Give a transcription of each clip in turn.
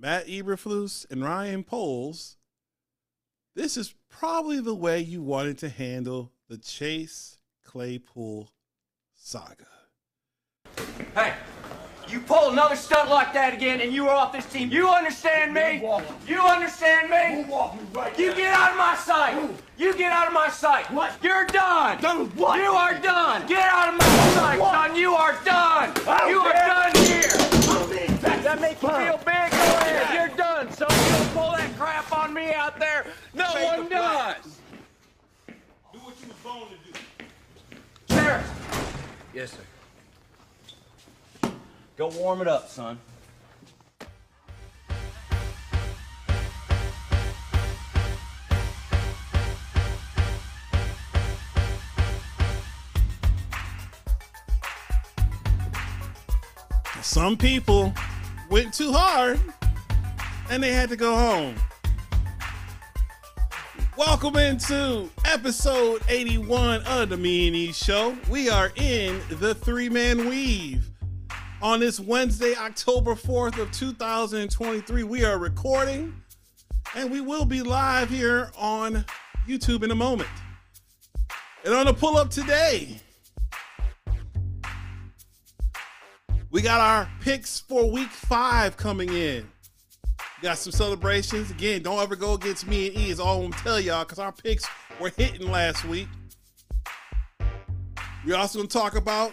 Matt Eberflus and Ryan Poles, this is probably the way you wanted to handle the Chase Claypool saga. Hey, you pull another stunt like that again and you are off this team. You understand me? You understand me? You get out of my sight. You get out of my sight. What? You're done. Done with what? You are done. Get out of my sight, son. You are done. You are done here. That makes you feel big? Go ahead. You're done, son. You don't pull that crap on me out there. No one does. Do what you was born to do. Sheriff. Yes, sir. Go warm it up, son. Some people went too hard and they had to go home. Welcome into episode 81 of the Me and E Show. We are in the three man weave. On this Wednesday, October 4th of 2023, we are recording and we will be live here on YouTube in a moment. And on the pull up today, we got our picks for week five coming in. Got some celebrations. Again, don't ever go against me and E, is all I'm tell y'all, because our picks were hitting last week. We're also gonna talk about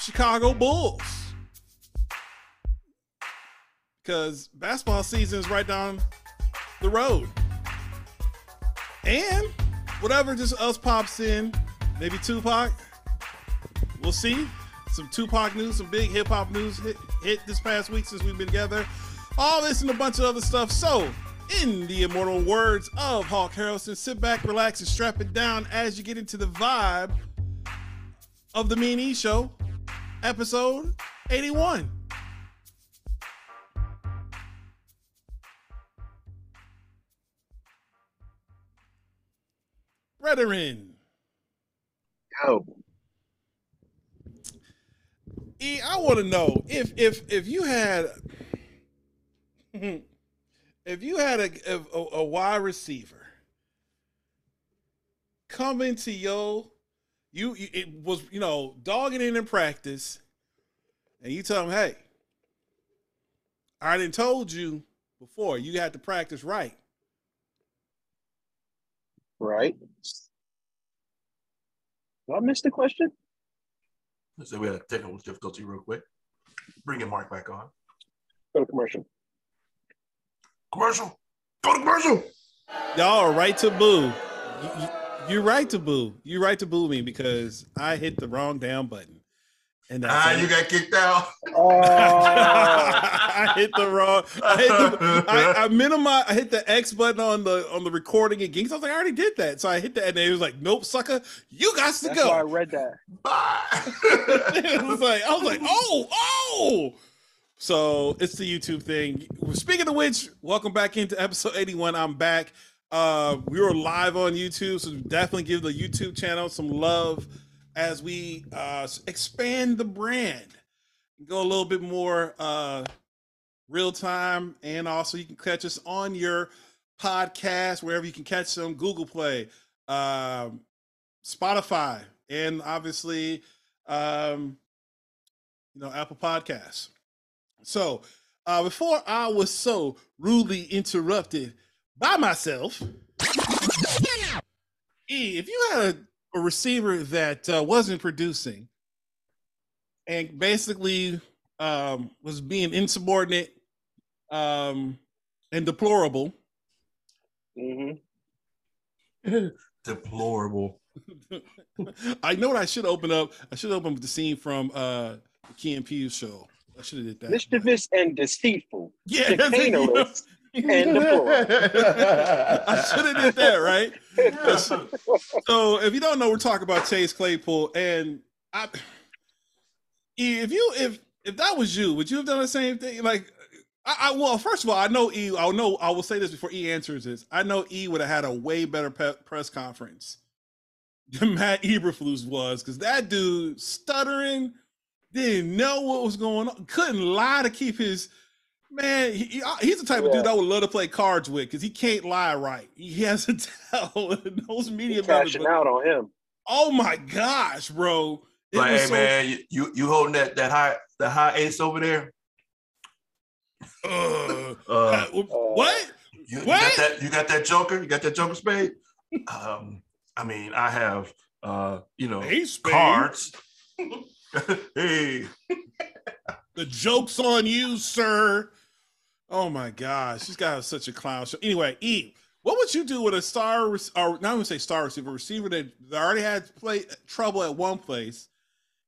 Chicago Bulls. Because basketball season is right down the road. And whatever just us pops in, maybe Tupac. We'll see. Some Tupac news, some big hip hop news hit, hit this past week since we've been together. All this and a bunch of other stuff. So, in the immortal words of Hawk Harrelson, sit back, relax, and strap it down as you get into the vibe of the Me and E Show, episode 81. Brethren, Yo, E, I want to know if if if you had if you had a, a a wide receiver come into your you it was you know dogging in in practice, and you tell him, hey, I didn't told you before you had to practice right. right? Did I miss the question? So we had a technical difficulty real quick. Bringing Mark back on. Go to commercial. Commercial. Go to commercial. Y'all are right to boo. You, you, you're right to boo. You're right to boo me because I hit the wrong damn button. And that's Ah, it. you got kicked out. Oh, I hit the wrong. I hit the. I, I minimize. I hit the X button on the on the recording again. 'cause I was like, I already did that. So I hit that, and it was like, Nope, sucker, you got to that's why I read that. Bye. it was like I was like, oh, oh. So it's the YouTube thing. Speaking of which, welcome back into episode 81. I'm back. Uh, we were live on YouTube, so definitely give the YouTube channel some love as we uh, expand the brand, go a little bit more uh, real time, and also you can catch us on your podcast wherever you can catch them: Google Play, um, Spotify, and obviously, um, you know, Apple Podcasts. So, uh, before I was so rudely interrupted by myself, E, if you had a, a receiver that uh, wasn't producing and basically um, was being insubordinate um, and deplorable, hmm Deplorable. I know what I should open up. I should open with the scene from uh, the Key and Peele show. I should have did that. Mischievous and deceitful. Yeah, that's it, you know. Chicanerous and deplorable. I should have did that, right? So if you don't know, we're talking about Chase Claypool, and I, E, if you if if that was you, would you have done the same thing? Like, I, I well, first of all, I know E. I know I will say this before E answers this. I know E would have had a way better pe- press conference than Matt Eberflus was, because that dude stuttering, didn't know what was going on, couldn't lie to keep his Man, he, he- he's the type of dude I would love to play cards with because he can't lie right. He has to tell those media members. Cashing but- out on him. Oh my gosh, bro! It Like, hey so- man, you, you you holding that that high the high ace over there? Uh, Uh, what? you, you got that you got that joker? You got that joker spade? um, I mean, I have uh, you know, Ace cards. hey, The joke's on you, sir. Oh my gosh, guy is such a clown. show. anyway, E, what would you do with a star or not even say star receiver, receiver that that already had play trouble at one place?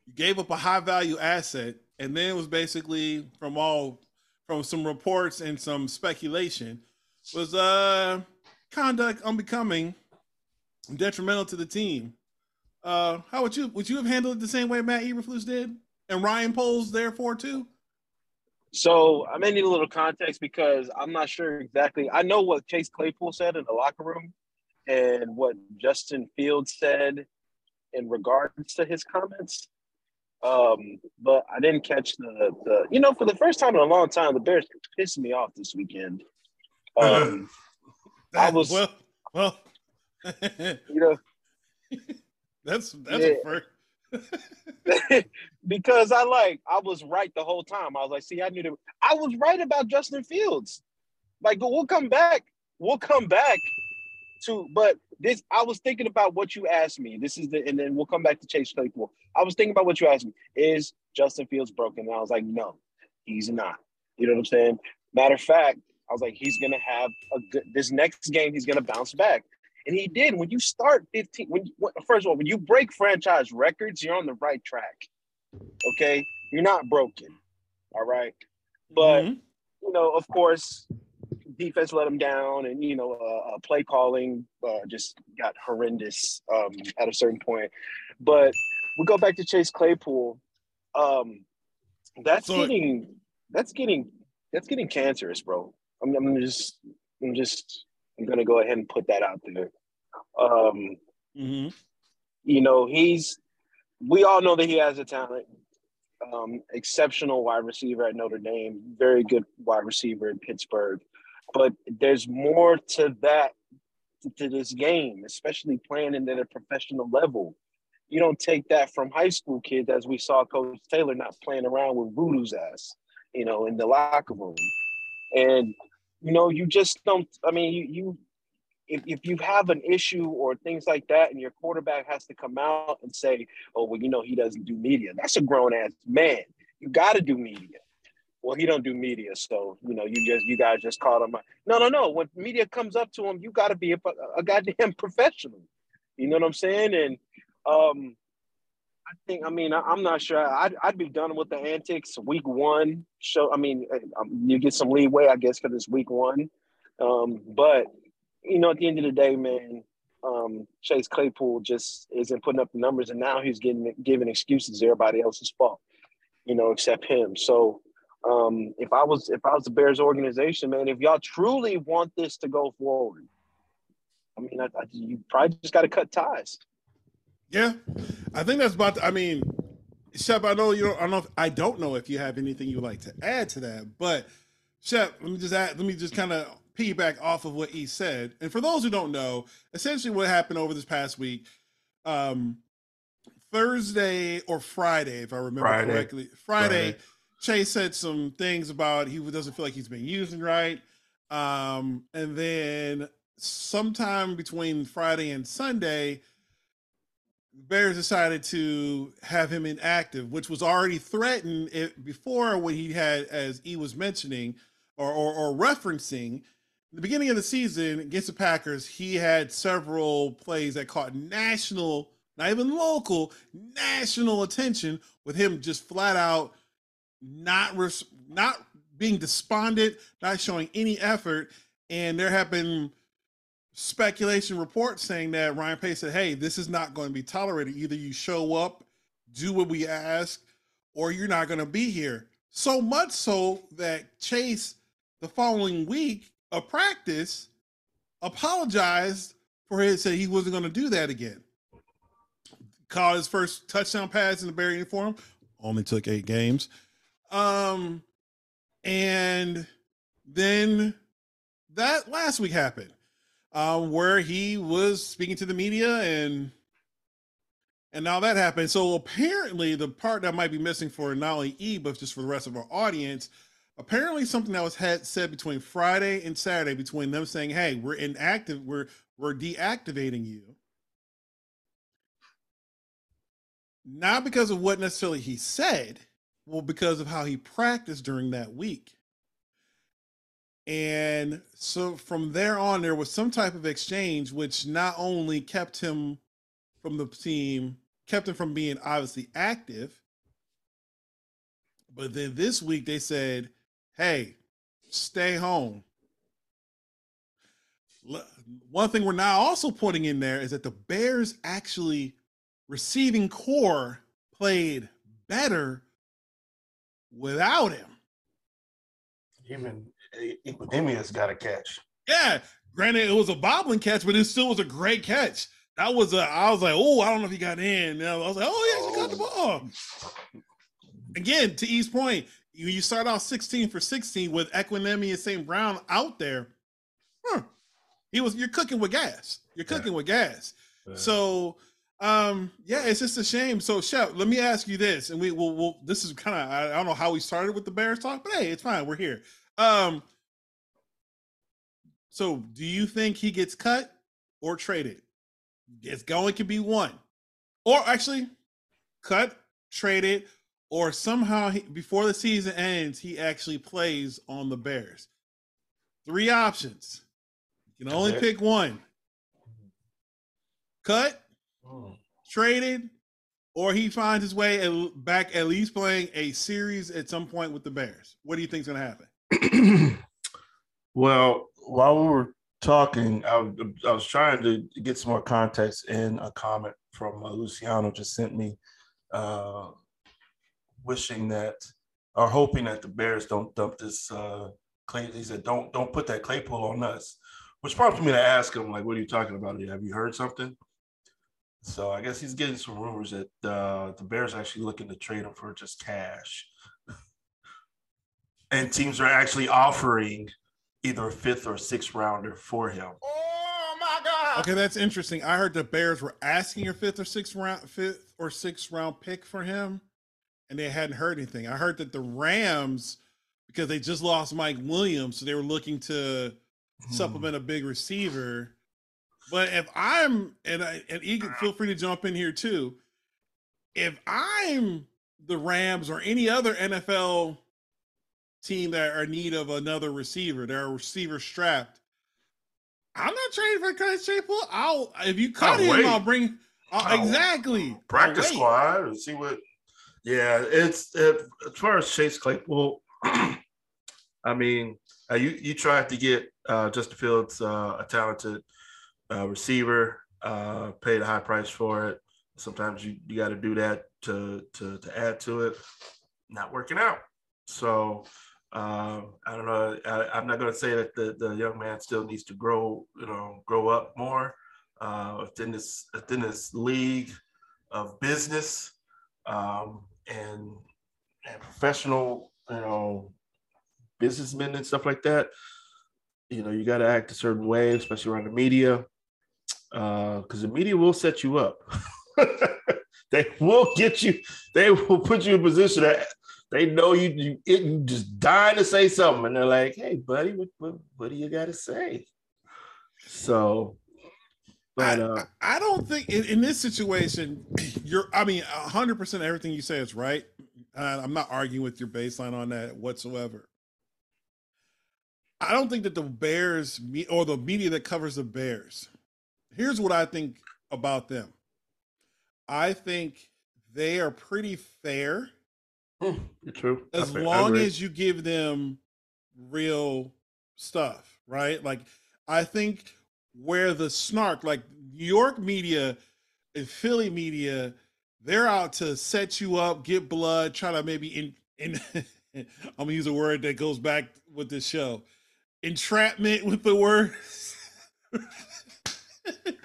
You gave up a high value asset, and then it was basically from all from some reports and some speculation was uh conduct unbecoming, detrimental to the team. Uh, how would you would you have handled it the same way Matt Eberflus did, and Ryan Poles therefore too? So I may need a little context because I'm not sure exactly. I know what Chase Claypool said in the locker room and what Justin Fields said in regards to his comments. Um, but I didn't catch the the you know, for the first time in a long time, the Bears pissed me off this weekend. Um, I That- was- well, well. you know, that's that's Yeah. a first. because I like I was right the whole time. I was like, see, I knew that I was right about Justin Fields. Like, we'll come back. We'll come back to, but this I was thinking about what you asked me. This is the, and then we'll come back to Chase Claypool. I was thinking about what you asked me. Is Justin Fields broken? And I was like, no, he's not. You know what I'm saying? Matter of fact, I was like, he's gonna have a good. This next game, he's gonna bounce back. And he did. When you start 15, when, you, when first of all, when you break franchise records, you're on the right track. Okay, you're not broken. All right, but Mhm. you know, of course, defense let him down, and you know, uh, uh, play calling uh, just got horrendous um, at a certain point. But we go back to Chase Claypool. Um, that's So- getting that's getting that's getting cancerous, bro. I'm, I'm just I'm just I'm gonna go ahead and put that out there. Um, Mhm. you know, he's we all know that he has a talent. Um, exceptional wide receiver at Notre Dame, very good wide receiver in Pittsburgh. But there's more to that to this game, especially playing it at a professional level. You don't take that from high school kids, as we saw Coach Taylor not playing around with voodoo's ass, you know, in the locker room. And you know, you just don't. I mean, you you if, if you have an issue or things like that, and your quarterback has to come out and say, "Oh, well, you know, he doesn't do media," that's a grown ass man. You got to do media. Well, he don't do media, so you know, you just you guys just called him. No, no, no. When media comes up to him, you got to be a, a goddamn professional. You know what I'm saying? And um, I think, I mean, I, I'm not sure. I'd, I'd be done with the antics week one. Show, I mean, um, you get some leeway, I guess, because it's week one. Um, but you know, at the end of the day, man, um, Chase Claypool just isn't putting up the numbers, and now he's getting giving excuses. Everybody else's fault, you know, except him. So, um, if I was if I was the Bears organization, man, if y'all truly want this to go forward, I mean, I, I, you probably just got to cut ties. Yeah, I think that's about. I mean, Shep, I know you don't. I don't know. If, I don't know if you have anything you would like to add to that, but Shep, let me just add. Let me just kind of piggyback off of what he said. And for those who don't know, essentially what happened over this past week, um, Thursday or Friday, if I remember Friday. correctly, Friday, Friday. Chase said some things about he doesn't feel like he's been using right. Um, and then sometime between Friday and Sunday, Bears decided to have him inactive, which was already threatened it, before when he had, as he was mentioning or, or, or referencing, the beginning of the season against the Packers, he had several plays that caught national, not even local, national attention with him just flat out not res- not being despondent, not showing any effort, and there have been speculation reports saying that Ryan Pace said, "Hey, this is not going to be tolerated. Either you show up, do what we ask, or you're not going to be here." So much so that Chase, the following week of practice, apologized for his said he wasn't going to do that again. Caught his first touchdown pass in the Bear uniform. Only took eight games. Um, and then that last week happened, um, where he was speaking to the media and and now that happened. So apparently, the part that might be missing for not only E but just for the rest of our audience, apparently something that was had said between Friday and Saturday between them saying, "Hey, we're inactive, we're we're deactivating you." Not because of what necessarily he said, well, because of how he practiced during that week. And so from there on, there was some type of exchange, which not only kept him from the team, kept him from being obviously active, but then this week they said, hey, stay home. One thing we're now also putting in there is that the Bears actually receiving corps played better without him. Even eh, eh, Equanimeous got a catch. Yeah, granted it was a bobbling catch, but it still was a great catch. That was a. I was like, oh, I don't know if he got in. I was like, oh yeah, he got the oh. ball. Again, to East point, you, you start off 16 for 16 with Equanimeous St. Brown out there. Huh. He was you're cooking with gas. You're cooking yeah. with gas. Yeah. So um, yeah, it's just a shame. So, Shep, let me ask you this, and we will. We'll, this is kind of I, I, don't know how we started with the Bears talk, but hey, it's fine. We're here. Um, so do you think he gets cut or traded? It's going to be one, or actually, cut, traded, or somehow he, before the season ends, he actually plays on the Bears. Three options. You can only pick one. Cut Hmm. traded, or he finds his way at, back at least playing a series at some point with the Bears. What do you think is going to happen? well, while we were talking, I, I, was trying to get some more context in a comment from uh, Luciano just sent me, uh, wishing that or hoping that the Bears don't dump this. Uh, clay. He said, "Don't don't put that Claypool on us," which prompted me to ask him, like, "What are you talking about? Have you heard something?" So I guess he's getting some rumors that uh, the Bears are actually looking to trade him for just cash. and teams are actually offering either a fifth or sixth rounder for him. Oh my god. Okay, that's interesting. I heard the Bears were asking a fifth or sixth round fifth or sixth round pick for him, and they hadn't heard anything. I heard that the Rams, because they just lost Mike Williams, so they were looking to hmm. supplement a big receiver but if I'm and I, and Egan, feel free to jump in here too. If I'm the Rams or any other NFL team that are in need of another receiver, they're a receiver strapped. I'm not trading for Curtis Claypool. I'll if you cut I'll him, wait. I'll bring I'll, I'll exactly practice squad and see what. Yeah, it's it, as far as Chase Claypool. I mean, uh, you you tried to get uh, Justin Fields uh, a talented uh, receiver, uh, paid a high price for it. Sometimes you, you got to do that to, to, to add to it. Not working out. So uh, I don't know. I, am not going to say that the, the young man still needs to grow, you know, grow up more uh, within this within this league of business um, and and professional, you know, businessmen and stuff like that. You know, you got to act a certain way, especially around the media because uh, the media will set you up. they will get you. They will put you in position that they know you. You, it, you just dying to say something, and they're like, "Hey, buddy, what what, what do you got to say?" So, but uh, I, I don't think in, in, this situation, you're. I mean, hundred percent everything you say is right. I'm not arguing with your baseline on that whatsoever. I don't think that the Bears or the media that covers the Bears here's what I think about them. I think they are pretty fair. Hmm, true. As long as you give them real stuff, right? Like I think where the snark, like New York media and Philly media, they're out to set you up, get blood, try to maybe in in I'm gonna use a word that goes back with this show. Entrapment with the word.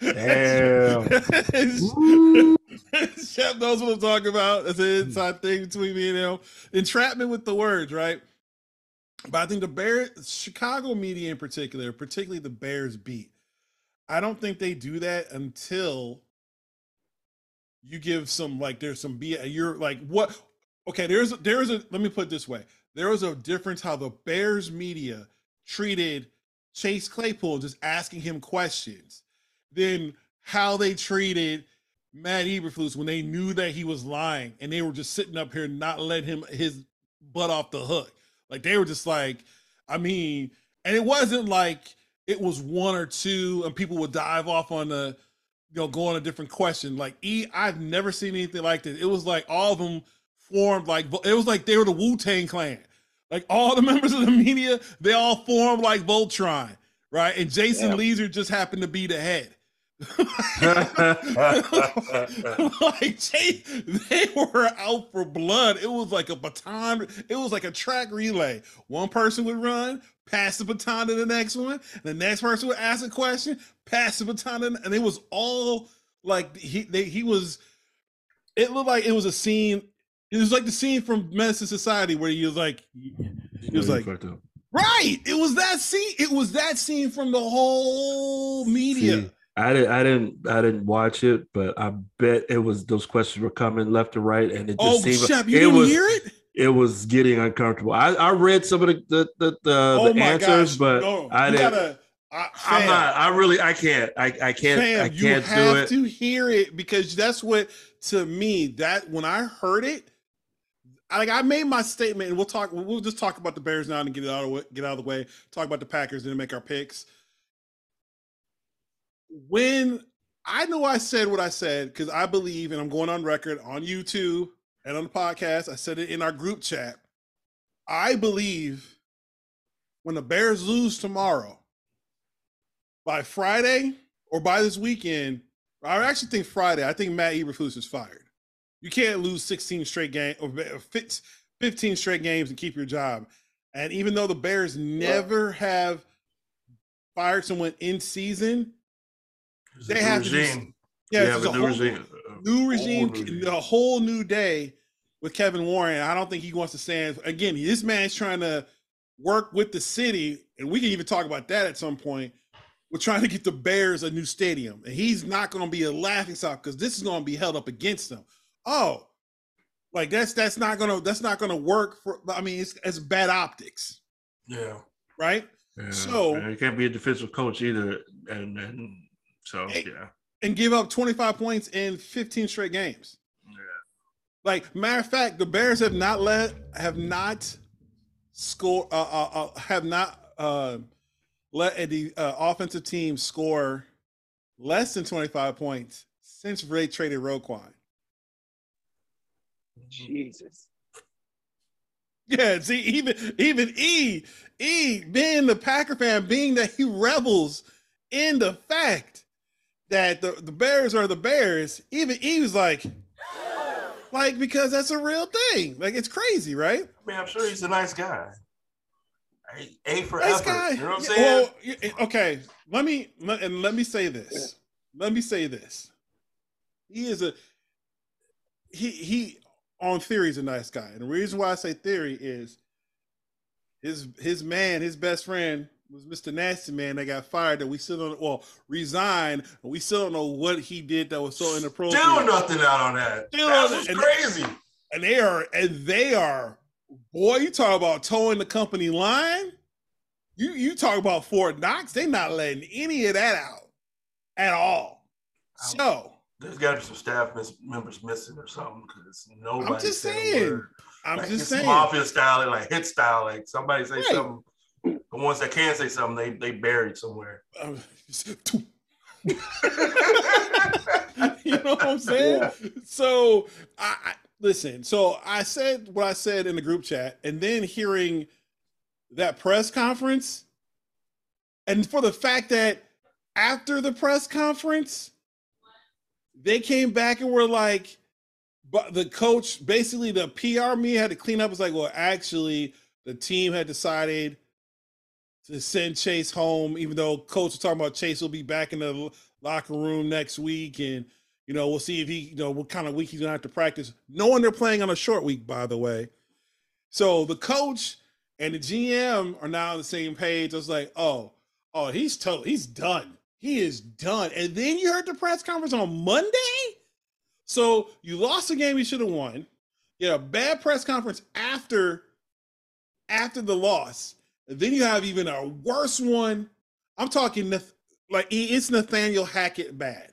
Damn. Shep knows what I'm talking about. It's an hmm. inside thing between me and him. Entrapment with the words, right? But I think the Bears, Chicago media in particular, particularly the Bears beat, I don't think they do that until you give some like there's some be you're like what okay there's there's a let me put it this way there was a difference how the Bears media treated Chase Claypool just asking him questions than how they treated Matt Eberflus when they knew that he was lying and they were just sitting up here not letting him his butt off the hook. Like they were just like, I mean, and it wasn't like it was one or two and people would dive off on the, you know, go on a different question. Like E, I've never seen anything like this. It was like all of them formed like it was like they were the Wu Tang Clan. Like all the members of the media, they all formed like Voltron, right? And Jason yeah. Lieser just happened to be the head. Like they, they were out for blood. It was like a baton. It was like a track relay. One person would run, pass the baton to the next one. The next person would ask a question, pass the baton, to, and it was all like he they, he was. It looked like it was a scene. It was like the scene from II Society where he was like, he was like, right. It was that scene. It was that scene from the whole media. See, I didn't, I didn't, I didn't watch it, but I bet it was those questions were coming left and right, and it just oh, seemed Shep, you it didn't was, hear it. It was getting uncomfortable. I, I read some of the the the, the, oh the answers, gosh. but no, I didn't. Gotta, I, am not. I really. I can't. I, I can't. Fam, I can't you have do it. to hear it because that's what to me that when I heard it, like I made my statement, and we'll talk. We'll just talk about the Bears now and get it out of get out of the way. Talk about the Packers and then make our picks. When I know I said what I said because I believe, and I'm going on record on YouTube and on the podcast. I said it in our group chat. I believe when the Bears lose tomorrow, by Friday or by this weekend, I actually think Friday. I think Matt Eberflus is fired. You can't lose 16 straight games or 15 straight games and keep your job. And even though the Bears never have fired someone in season, they have regime. to. yeah, yeah it's a new whole, regime. New regime, regime. a whole new day with Kevin Warren. I don't think he wants to stand again. This man's trying to work with the city, and we can even talk about that at some point. We're trying to get the Bears a new stadium, and he's not going to be a laughing stock because this is going to be held up against them. Oh, like that's that's not gonna that's not gonna work for. I mean, it's it's bad optics. Yeah. Right. Yeah. So And you can't be a defensive coach either, and and so Hey, yeah. and give up 25 points in 15 straight games. Yeah. Like matter of fact, the Bears have not let have not score uh, uh, uh have not uh let the uh, offensive team score less than 25 points since Ray traded Roquan. Jesus. Yeah, see, even even E E being the Packer fan, being that he revels in the fact that the, the Bears are the Bears, even E was like, like because that's a real thing. Like it's crazy, right? I mean, I'm sure he's a nice guy. A, a for Nice effort. guy. You know what I'm saying? Well, okay. Let me let, and let me say this. Let me say this. He is a he he on theory is a nice guy. And the reason why I say theory is his his man, his best friend was Mr. Nasty Man that got fired that we still don't well resigned and we still don't know what he did that was so inappropriate. Still nothing out on that. Still That was And- crazy. and they are and they are boy you talk about toeing the company line you you talk about fort knox they not letting any of that out at all so There's got to be some staff members missing or something because nobody. i'm just saying i'm Like, just it's saying mafia style, like hit style. Like somebody say Right. something. The ones that can say something, they they buried somewhere. You know what i'm saying Yeah. so I, I listen so i said what i said in the group chat and then hearing that press conference and for the fact that after the press conference they came back and were like but the coach basically the pr me had to clean up it's like well actually the team had decided to send chase home even though coach was talking about chase will be back in the locker room next week and you know we'll see if he you know what kind of week he's gonna have to practice knowing they're playing on a short week by the way so the coach and the GM are now on the same page. I was like, oh, oh, he's totally he's done. He is done. And then you heard the press conference on Monday. So you lost a game you should have won. You had a bad press conference after after the loss. And then you have even a worse one. I'm talking like it's Nathaniel Hackett bad.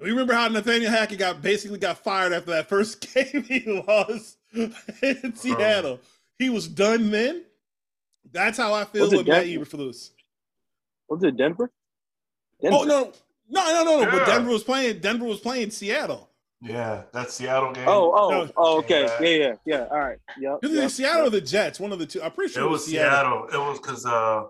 We remember how Nathaniel Hackett got basically got fired after that first game he lost in Seattle. He was done then. That's how I feel with Matt Eberflus. Was it Denver? Oh, Denver? Oh no, no, no, no, no. Yeah. But Denver was playing. Denver was playing Seattle. Yeah, that Seattle game. Oh, oh, no. oh, okay. Yeah, yeah, yeah. All right. Yep. It yep, Seattle yep. or the Jets, one of the two. I'm pretty sure it was, it was Seattle. Seattle. It was because uh,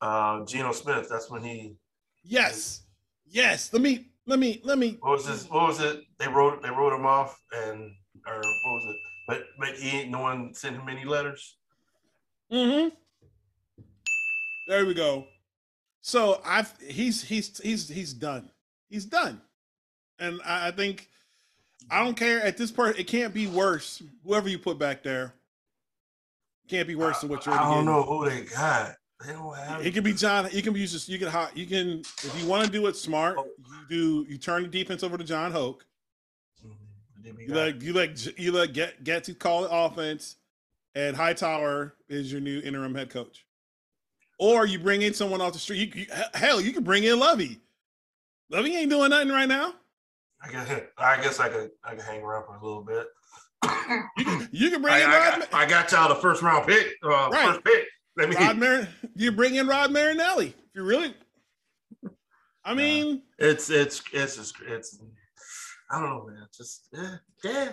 uh, Geno Smith. That's when he. Yes, yes. Let me, let me, let me. What was this? What was it? They wrote, they wrote him off, and or what was it? But but he ain't no one sent him any letters. Mm-hmm. There we go. So I've he's he's he's he's done. He's done, and I, I think I don't care at this point. It can't be worse. Whoever you put back there can't be worse than what you're. I don't getting. know who they got. They don't have. It can be John. You can be just. You can. Hot. You can. If you want to do it smart, oh. you do. You turn the defense over to Jon Hoke. Mm-hmm. You like. You like. You like. Get get to call the offense, and Hightower is your new interim head coach. Or you bring in someone off the street. You, you, hell, you can bring in Lovie. Lovie ain't doing nothing right now. I guess I guess I could I could hang around for a little bit. you, can, you can bring I, in I Rod. Got, I got y'all the first round pick. Uh, right. First pick. Let me. Rod Mar- you bring in Rod Marinelli if you really. I mean, uh, it's it's it's just it's. I don't know, man. Just yeah, yeah.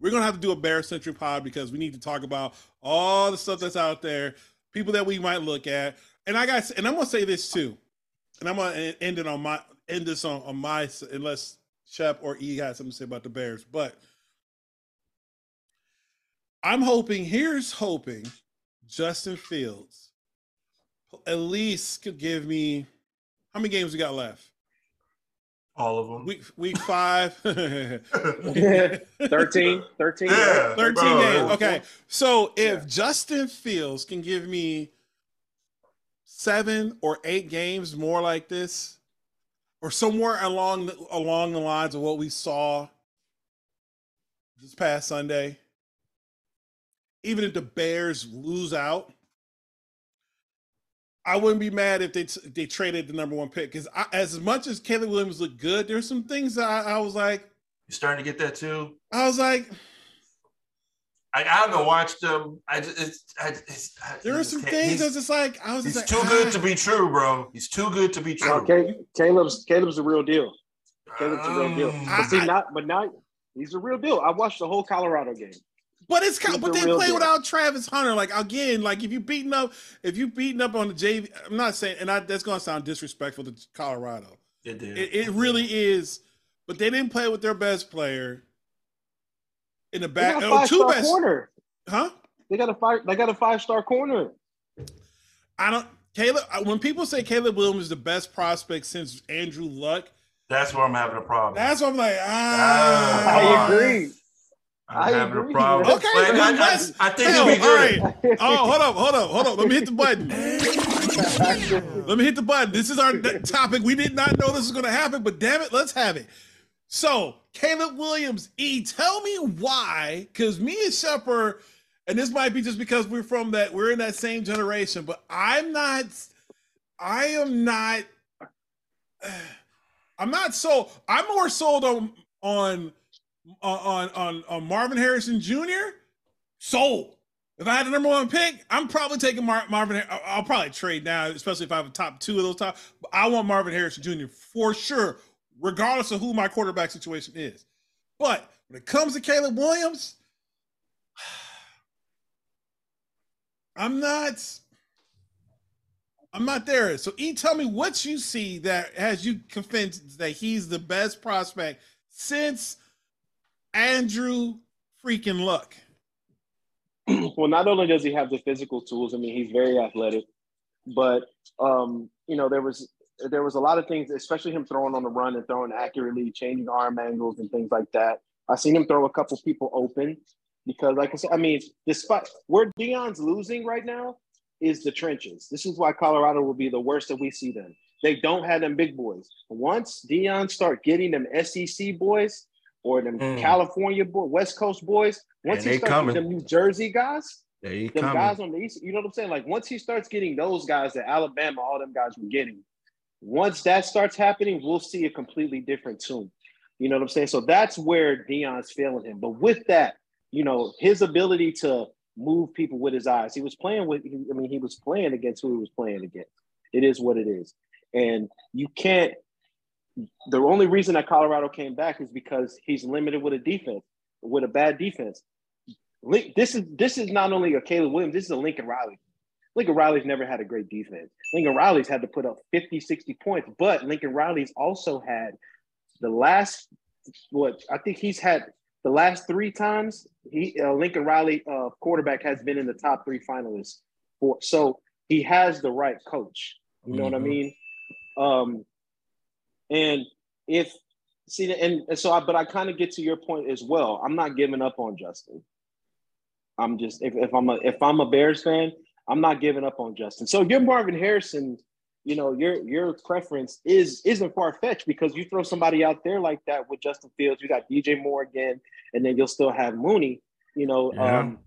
We're gonna have to do a bear centric pod because we need to talk about all the stuff that's out there people that we might look at. And I got, and I'm gonna say this too, and I'm gonna end it on my end this on, on my unless Shep or E has something to say about the Bears, but I'm hoping. Here's hoping Justin Fields at least could give me how many games we got left. All of them. Week week five. 13. 13. Yeah, 13 games. Okay. So if yeah. Justin Fields can give me seven or eight games more like this, or somewhere along the, along the lines of what we saw this past Sunday, even if the Bears lose out, I wouldn't be mad if they t- they traded the number one pick because as much as Caleb Williams looked good, there's some things that I, I was like, "You're starting to get that too. I was like, I, I haven't watched them. I just it's, I, it's, I, there are some things that's just like I was he's like, too ah. good to be true, bro. He's too good to be true. Okay, Caleb's Caleb's the real deal. Caleb's the real deal. But see, not but now he's a real deal. I watched the whole Colorado game. But it's kind, but they play without Travis Hunter. Like again, like if you beating up, if you beating up on the JV, I'm not saying, and I, that's gonna sound disrespectful to Colorado. It did. It, it really is. But they didn't play with their best player in the back. Oh, two best corner, huh? They got a five. They got a five star corner. I don't. Caleb. When people say Caleb Williams is the best prospect since Andrew Luck, that's where I'm having a problem. That's what I'm like. Ah, I agree. I'm I having agree. a problem. Okay, I, I, I, think it'll be good. Right. Oh, hold up, hold up, hold up. Let me hit the button. Let me hit the button. This is our topic. We did not know this was going to happen, but damn it, let's have it. So, Caleb Williams, E, tell me why, because me and Shepard, and this might be just because we're from that, we're in that same generation, but I'm not, I am not, I'm not sold. I'm more sold on on on on on Marvin Harrison Jr. Sold. If I had the number one pick, I'm probably taking Mar- Marvin. I'll probably trade now, especially if I have a top two of those top. But I want Marvin Harrison Jr. for sure, regardless of who my quarterback situation is. But when it comes to Caleb Williams, I'm not. I'm not there. So, E, tell me what you see that has you convinced that he's the best prospect since Andrew freaking Luck? well, not only does he have the physical tools, I mean, he's very athletic, but um, you know, there was there was a lot of things, especially him throwing on the run and throwing accurately, changing arm angles and things like that. I seen him throw a couple people open, because, like I said, I mean, despite where Deion's losing right now is the trenches. This is why Colorado will be the worst that we see them. They don't have them big boys. Once Dion start getting them SEC boys or them Mm. California boy, West Coast boys, once And he starts coming. getting them New Jersey guys, They them coming. guys on the east, you know what I'm saying? Like once he starts getting those guys that Alabama, all them guys were getting, once that starts happening, we'll see a completely different tune. You know what I'm saying? So that's where Deion's failing him. But with that, you know, his ability to move people with his eyes. He was playing with, I mean, he was playing against who he was playing against. It is what it is. And you can't, the only reason that Colorado came back is because he's limited with a defense, with a bad defense. This is this is not only a Caleb Williams, this is a Lincoln Riley. Lincoln Riley's never had a great defense. Lincoln Riley's had to put up 50, 60 points, but Lincoln Riley's also had the last what I think he's had the last three times he uh, Lincoln Riley uh, quarterback has been in the top three finalists for so he has the right coach. You know what I Mhm. mean? Um, and if see and, and so I but I kind of get to your point as well. I'm not giving up on Justin. I'm just if, if I'm a if I'm a Bears fan, I'm not giving up on Justin. So your Marvin Harrison, you know, your your preference is isn't far fetched because you throw somebody out there like that with Justin Fields, you got DJ Moore again, and then you'll still have Mooney. You know, Yeah. um,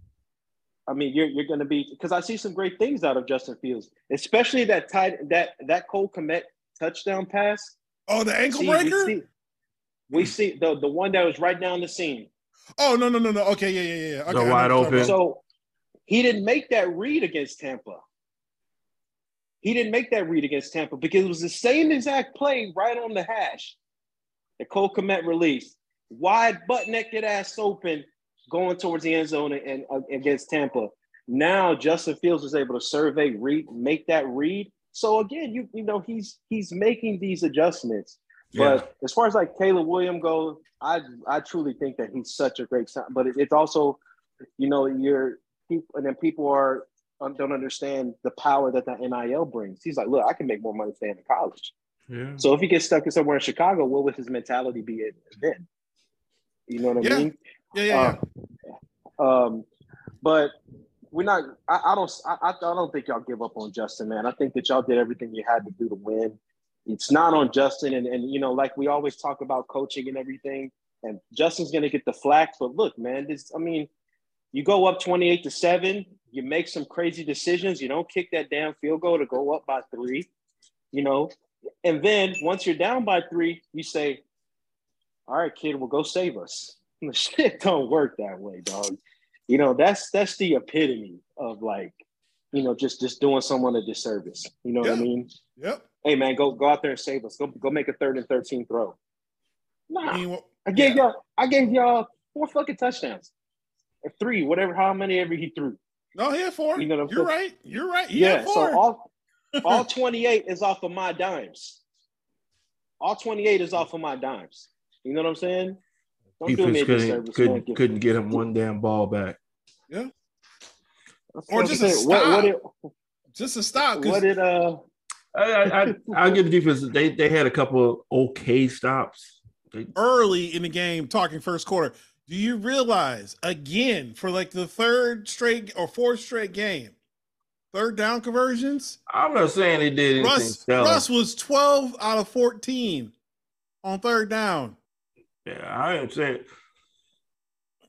I mean, you're you're going to be because I see some great things out of Justin Fields, especially that tight that that Cole Kmet touchdown pass. Oh, the ankle See, we breaker? see, we see the the one that was right down the seam. Oh no no no no. Okay, yeah yeah yeah. Okay, The wide what you're talking open. So he didn't make that read against Tampa. He didn't make that read against Tampa because it was the same exact play right on the hash that Cole Kmet released. Wide butt naked ass open going towards the end zone and, and, uh, against Tampa. Now Justin Fields was able to survey, read, make that read. So again, you you know he's he's making these adjustments. But as far as like Caleb William goes, I I truly think that he's such a great sign. But it, it's also, you know, you're people, and then people are um, don't understand the power that the NIL brings. He's like, look, I can make more money staying in college. Yeah. So if he gets stuck in somewhere in Chicago, what would his mentality be then? You know what I Yeah. mean? yeah yeah. yeah. Um, but we're not. I, I don't. I, I don't think y'all give up on Justin, man. I think that y'all did everything you had to do to win. It's not on Justin, and and you know, like we always talk about coaching and everything. And Justin's gonna get the flack, but look, man. This, I mean, you go up twenty-eight to seven. You make some crazy decisions. You don't kick that damn field goal to go up by three. You know, and then once you're down by three, you say, "All right, kid, we'll go save us." The shit don't work that way, dog you know that's that's the epitome of like you know just just doing someone a disservice you know what i mean Yep. hey man go go out there and save us go go make a third and 13 throw nah, I mean, well, i gave yeah. y'all i gave y'all four fucking touchdowns or three whatever how many ever he threw no, he had four. You know what I'm You're saying? right. You're right. He yeah had four. so all all 28 is off of my dimes all 28 is off of my dimes you know what i'm saying don't do me Defense couldn't couldn't, man. Couldn't get him one damn ball back. that's Or just a saying. what, what did Just to stop. 'cause what did uh I, I, I I'll give the defense. They they had a couple of okay stops. They, early in the game, talking first quarter, do you realize again for like the third straight or fourth straight game, third down conversions? I'm not saying they did anything Russ was 12 out of 14 on third down. Yeah, I am saying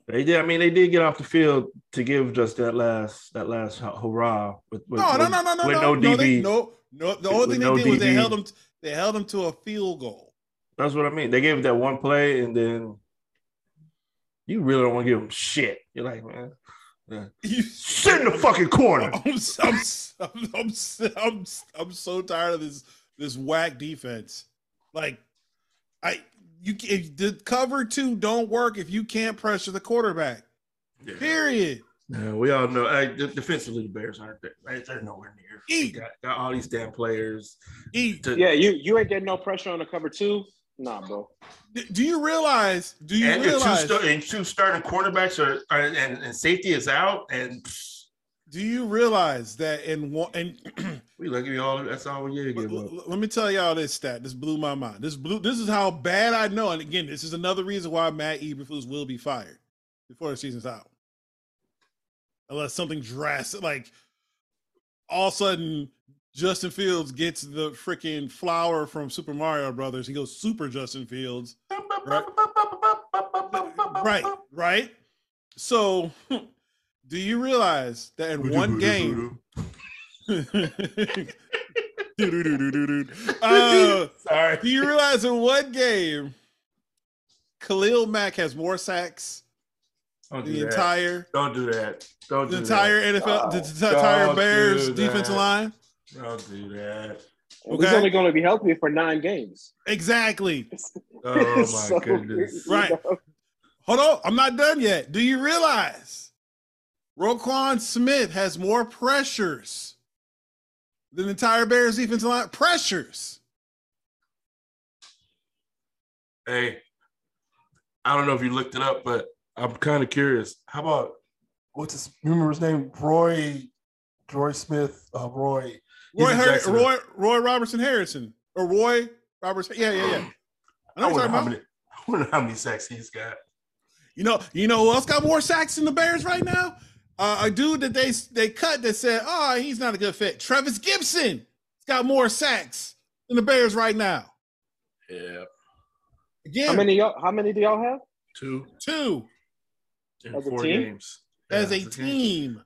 they did. I mean, they did get off the field to give just that last that last hu- hurrah with, with No, no, no, no, no, with no, no no, they, DB. no, no. The only thing they no did was they held them. They held them to a field goal. That's what I mean. They gave that one play, and then you really don't want to give them shit. You're like, man, yeah. You sit in the fucking corner. I'm, I'm, I'm, I'm, I'm, I'm so tired of this this whack defense. Like, I you if the cover two don't work if you can't pressure the quarterback. Yeah. Period. Yeah, we all know. Hey, de- defensively, the Bears aren't there. Right? They're nowhere near. Eat. got, got all these damn players. Eat. To, Yeah, you you ain't getting no pressure on the cover two. Nah, bro. D- Do you realize? Do you and your two, realize? sta- and two starting quarterbacks are, are and, and safety is out, and do you realize that in one? And we look at all. That's all we get. L- Give up. l- Let me tell y'all this stat. This blew my mind. This blew. This is how bad I know. And again, this is another reason why Matt Eberflus will be fired before the season's out. unless something drastic, like all of a sudden Justin Fields gets the freaking flower from Super Mario Brothers. He goes Super Justin Fields. Right. Right, right. So, do you realize that in one game, uh, Sorry. do you realize in one game, Khalil Mack has more sacks Don't than do the that. entire Don't do that. Don't do the entire NFL, the, the entire Bears defensive line? That. Don't do that. And He's only going to be healthy for nine games. Exactly. Oh my So, goodness. you Right. know, Hold on, I'm not done yet. Do you realize Roquan Smith has more pressures than the entire Bears defensive line? Pressures. Hey, I don't know if you looked it up, but I'm kind of curious. How about what's his remember his name? Roy Roy Smith. Uh, Roy. He's Roy, in Roy Roy Robertson Harrison or Roy Robertson. Yeah, yeah, yeah. I know I wonder you're talking how about. many I wonder how many sacks he's got. You know, you know who else got more sacks than the Bears right now? Uh, a dude that they they cut that said, "Oh, he's not a good fit." Trevis Gipson has got more sacks than the Bears right now. Yeah. Again, How many y'all? How many do y'all have? Two two in As a four team? games. as Yeah, a team.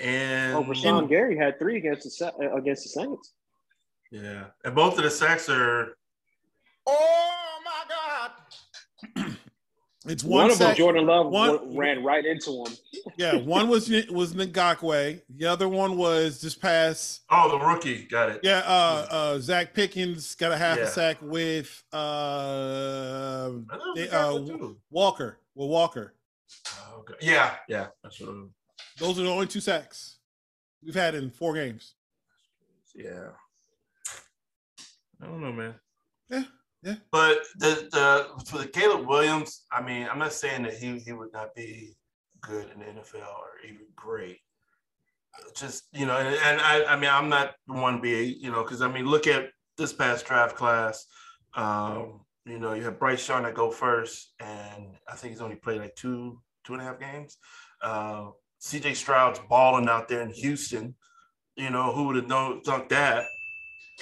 And Oh, Rashan Gary had three against the uh, against the Saints. yeah. And both of the sacks are Oh my God! it's One, one, of them. Jordan Love, one- ran right into him. Yeah, one was was Ngakoue. The other one was just past. oh the rookie. Got it. Yeah, uh, uh, Zacch Pickens got a half Yeah. a sack with uh, they, uh. Walker. Well, Walker. Oh, okay. Yeah, yeah. That's what it- Those are the only two sacks we've had in four games. yeah. I don't know, man. Yeah, yeah. But the the for the Caleb Williams, I mean, I'm not saying that he he would not be good in the NFL or even great. Just you know, and, and I I mean, I'm not the one to be you know because I mean, look at this past draft class. Um, you know, you have Bryce Young that go first, and I think he's only played like two two and a half games. Uh, C.J. Stroud's balling out there in Houston. You know, who would have known thunk that?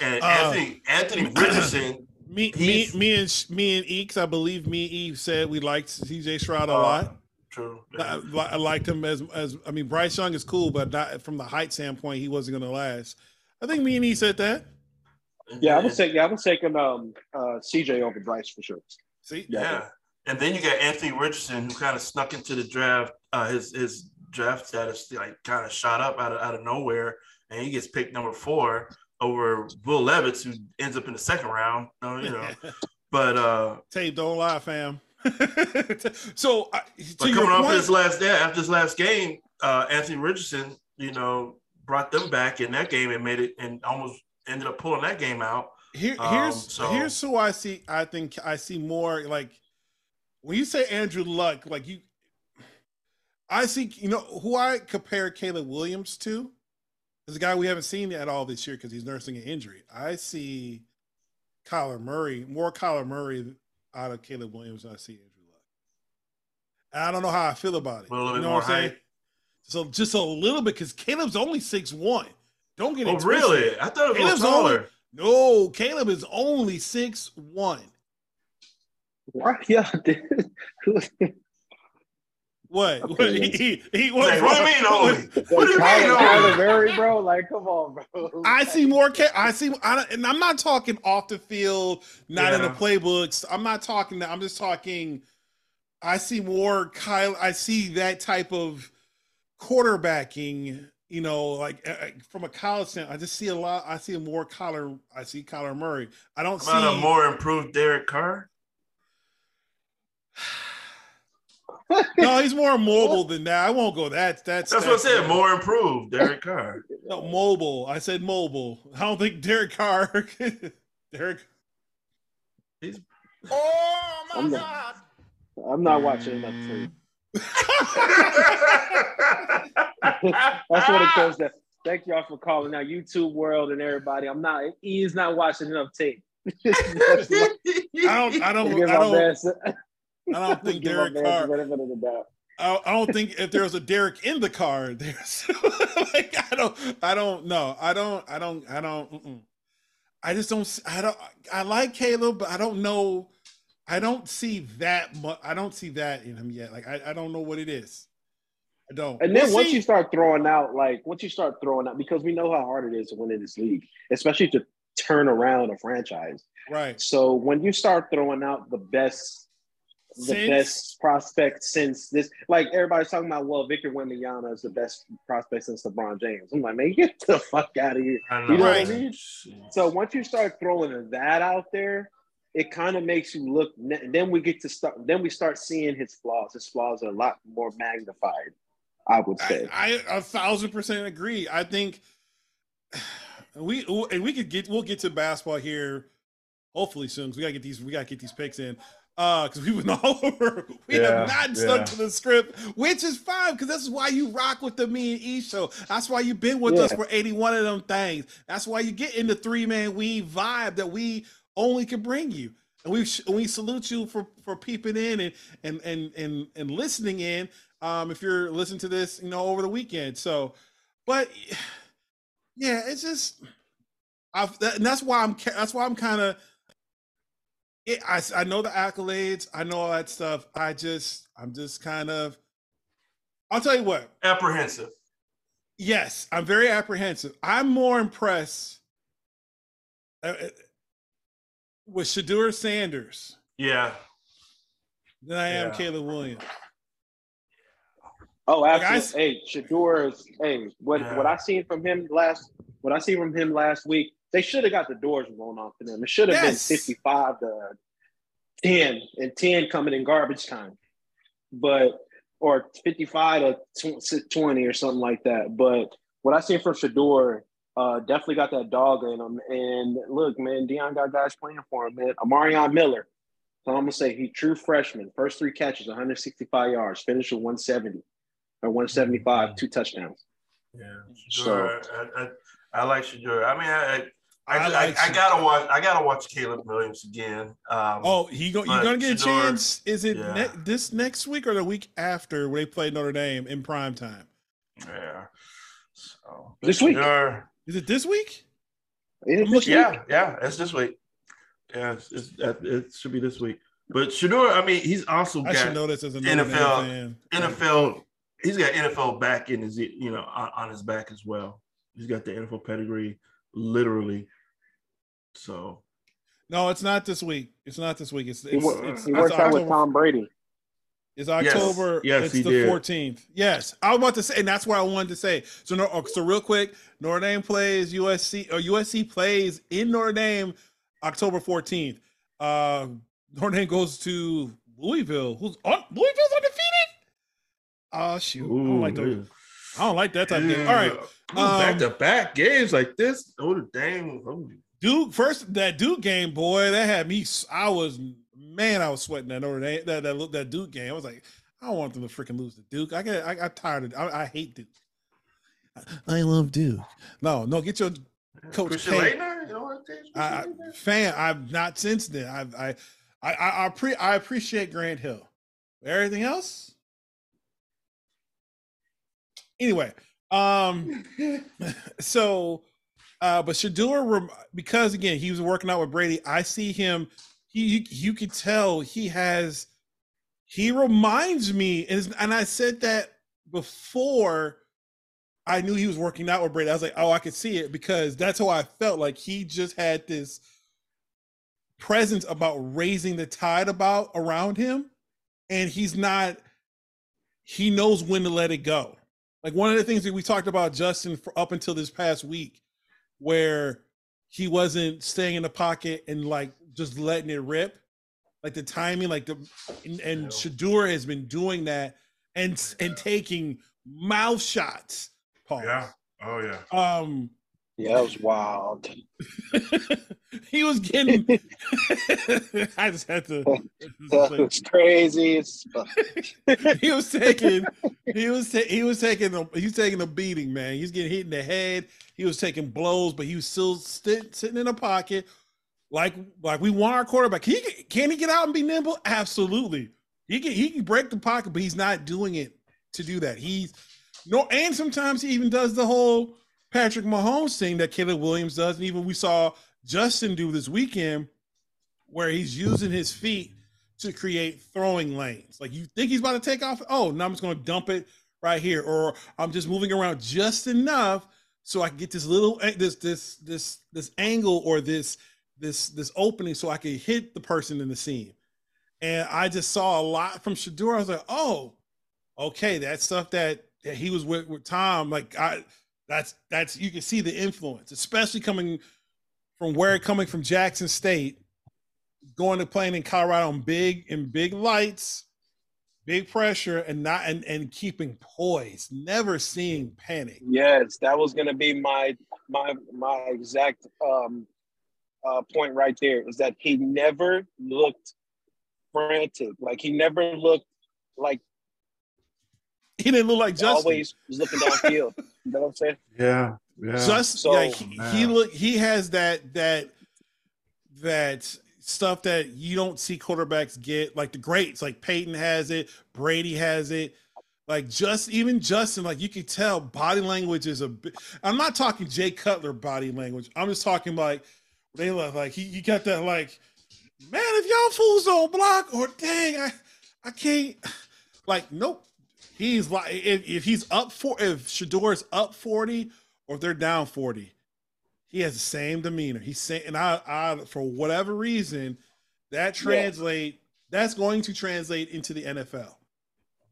And Uh, Anthony Anthony Richardson. Me, me, me, and me and Eeks. I believe me and Eve said we liked C.J. Stroud a Uh, lot. True. I, I liked him as as I mean Bryce Young is cool, but not from the height standpoint, he wasn't going to last. I think me and E said that. Yeah, I would say. Yeah, I was take him um, uh, CJ over Bryce for sure. See, Yeah. And then you got Anthony Richardson, who kind of snuck into the draft. Uh, his his draft status like kind of shot up out of out of nowhere, and he gets picked number four over Will Levis, who ends up in the second round. You know, but uh, tape don't lie, fam. so, uh, but coming off point, his last day after his last game, uh, Anthony Richardson, you know, brought them back in that game and made it and almost ended up pulling that game out. Here, Um, here's so- here's who I see. I think I see more like when you say Andrew Luck, like you. I see, you know, who I compare Caleb Williams to is a guy we haven't seen at all this year because he's nursing an injury. I see Kyler Murray, more Kyler Murray out of Caleb Williams than I see Andrew Luck. And I don't know how I feel about it. A little you bit know more what I'm saying? height. So just a little bit because Caleb's only six one. Don't get it Oh, twisted. really? I thought it was Caleb's taller. only- No, Caleb is only six one. Right? Yeah. What? Okay. what? He, he, he what, Like, what do you mean only? What do you mean Kyler, only? Kyler Murray, bro. Like, come on, bro. I see more. Ca- I see, I, and I'm not talking off the field, not in the playbooks. I'm not talking that. I'm just talking. I see more Kyle. I see that type of quarterbacking. You know, like uh, from a college standpoint, I just see a lot. I see more Kyler. I see Kyler Murray. I don't How about see a more improved Derek Carr? No, he's more mobile than that. I won't go that. That's That's what I said. More improved Derek Carr. No, mobile. I said mobile. I don't think Derek Carr. Derek. He's- Oh my I'm not- god! I'm not watching enough tape. That's what it comes to. Thank y'all for calling out YouTube world and everybody. I'm not. He is not watching enough tape. That's what- I don't. I don't. I don't. I don't think Derek Carr. benefit of the doubt. I, I don't think if there was a Derek in the car, there's like I don't, I don't know, I don't, I don't, I don't. Mm-mm. I just don't. I don't. I like Caleb, but I don't know. I don't see that much. I don't see that in him yet. Like I, I don't know what it is. I don't. And then We'll once see. you start throwing out, like once you start throwing out, because we know how hard it is to win in this league, especially to turn around a franchise. right, So when you start throwing out the best, the Since- best prospect since this, like everybody's talking about, well, Victor Wembanyama is the best prospect since LeBron James. I'm like, man, get the fuck out of here. I You know what I Right. mean? So once you start throwing that out there, it kind of makes you look. Then we get to start. Then we start seeing his flaws. His flaws are a lot more magnified. I would say. I, I a thousand percent agree. I think we and we could get we'll get to basketball here hopefully soon. 'cause we gotta get these we gotta get these picks in. Uh, because we went all over. We Yeah, have not stuck yeah. to the script, which is fine because this is why you rock with the me and E show. That's why you've been with us for 81 of them things. That's why you get in the three man weave vibe that we only can bring you. And we sh- we salute you for for peeping in and and and and, and listening in. Um, if you're listening to this, you know, over the weekend. So, but yeah, it's just I've that, and that's why I'm that's why I'm kind of it, I, s- I know the accolades, I know all that stuff. I just I'm just kind of I'll tell you what. Apprehensive. Yes, I'm very apprehensive. I'm more impressed uh, uh, with Shedeur Sanders Yeah. than I am Yeah. Caleb Williams. Oh, Like, absolutely. I hey, Shedeur is. Hey, what Yeah. what I seen from him last. What I seen from him last week. They should have got the doors blown off to them. It should have Yes. been fifty-five to ten, and ten coming in garbage time, but or fifty-five to twenty or something like that. But what I seen from Shedeur. Uh, definitely got that dog in him. And look, man, Deion got guys playing for him, man. Omarion Miller. So I'm gonna say he true freshman. First three catches, 165 yards, finished with 170 or 175, two touchdowns. Yeah. So- Sure. I, I, I like Shedeur. I mean, I, I, I I, like I, gotta watch. I gotta watch Caleb Williams again. Um, Oh, he go, you but gonna get a chance? Is it yeah. ne- this next week or the week after where they play Notre Dame in prime time? yeah. So This week. Shedeur- Is it this week? It this looking- week? Yeah, yeah. It's this week. Yeah, it's, it's, it should be this week. But Shedeur, I mean, he's also I should got know this as a NFL fan. NFL. He's got NFL back in his, you know, on, on his back as well. He's got the NFL pedigree, literally. So No, it's not this week. It's not this week. It's it's, wo- it's, he it's worked out with October. Tom Brady. It's October. Yes, it's he the did. 14th. Yes, I was about to say, and that's what I wanted to say. So, no, oh, so real quick, Notre Dame plays USC, or USC plays in Notre Dame October 14th. Uh, Notre Dame goes to Louisville. Who's on Louisville's undefeated? Oh shoot, I don't like those. I don't like that type of game. All right, um, back to back games like this. Notre Dame. Duke first that Duke game, boy, that had me. I was man, I was sweating that Notre Dame that that, that Duke game. I was like, I don't want them to freaking lose to Duke. I get, I got tired of. I, I hate Duke. I love Duke. No, no, get your coach. Christian. You know I, fan. I've not since then. I, I, I, I, pre, I appreciate Grant Hill. Everything else. Anyway, um, so, uh, but Shedeur, rem- because again, he was working out with Brady. I see him. He, you, you could tell he has. He reminds me, and, and I said that before. I knew he was working out with Brady. I was like, oh, I could see it because that's how I felt. Like he just had this presence about raising the tide about around him, and he's not. He knows when to let it go. Like one of the things that we talked about Justin for up until this past week, where he wasn't staying in the pocket and like just letting it rip, like the timing, like the and, and Shedeur has been doing that and and taking mouth shots. Paul. Yeah. Oh yeah. Um, Yeah, that was wild. he was getting. I just had to. That was crazy. he was taking. He was. Ta- he was taking. A, he was taking a beating, man. He was getting hit in the head. He was taking blows, but he was still sti- sitting in a pocket, like like we want our quarterback. Can he can he get out and be nimble? Absolutely. He can he can break the pocket, but he's not doing it to do that. He's no, and sometimes he even does the whole Patrick Mahomes thing that Caleb Williams does, and even we saw Justin do this weekend, where he's using his feet to create throwing lanes. Like you think he's about to take off, oh, now I'm just going to dump it right here, or I'm just moving around just enough so I can get this little this this this this angle or this this this opening so I can hit the person in the seam. And I just saw a lot from Shedeur. I was like, oh, okay, that stuff that, that he was with with Tom. Like I, that's that's you can see the influence, especially coming from where coming from Jackson State, going to playing in Colorado on big and big lights, big pressure, and not and and keeping poise, never seeing panic. Yes, that was going to be my my my exact um, uh, point right there. Is that he never looked frantic, like he never looked like he didn't look like Justin. Always was looking downfield. you know what I'm saying? Yeah, yeah. Just So- yeah, he, oh, he look he has that that that stuff that you don't see quarterbacks get, like the greats, like Peyton has it, Brady has it. Like just even Justin, like you can tell body language is a bit. I'm not talking Jay Cutler body language. I'm just talking like they look like he you got that like, man, if y'all fools don't block or dang, I I can't like nope. He's like if, if he's up for if Shedeur's up 40 or if they're down 40, he has the same demeanor. He's saying and I I for whatever reason that translate that's going to translate into the NFL.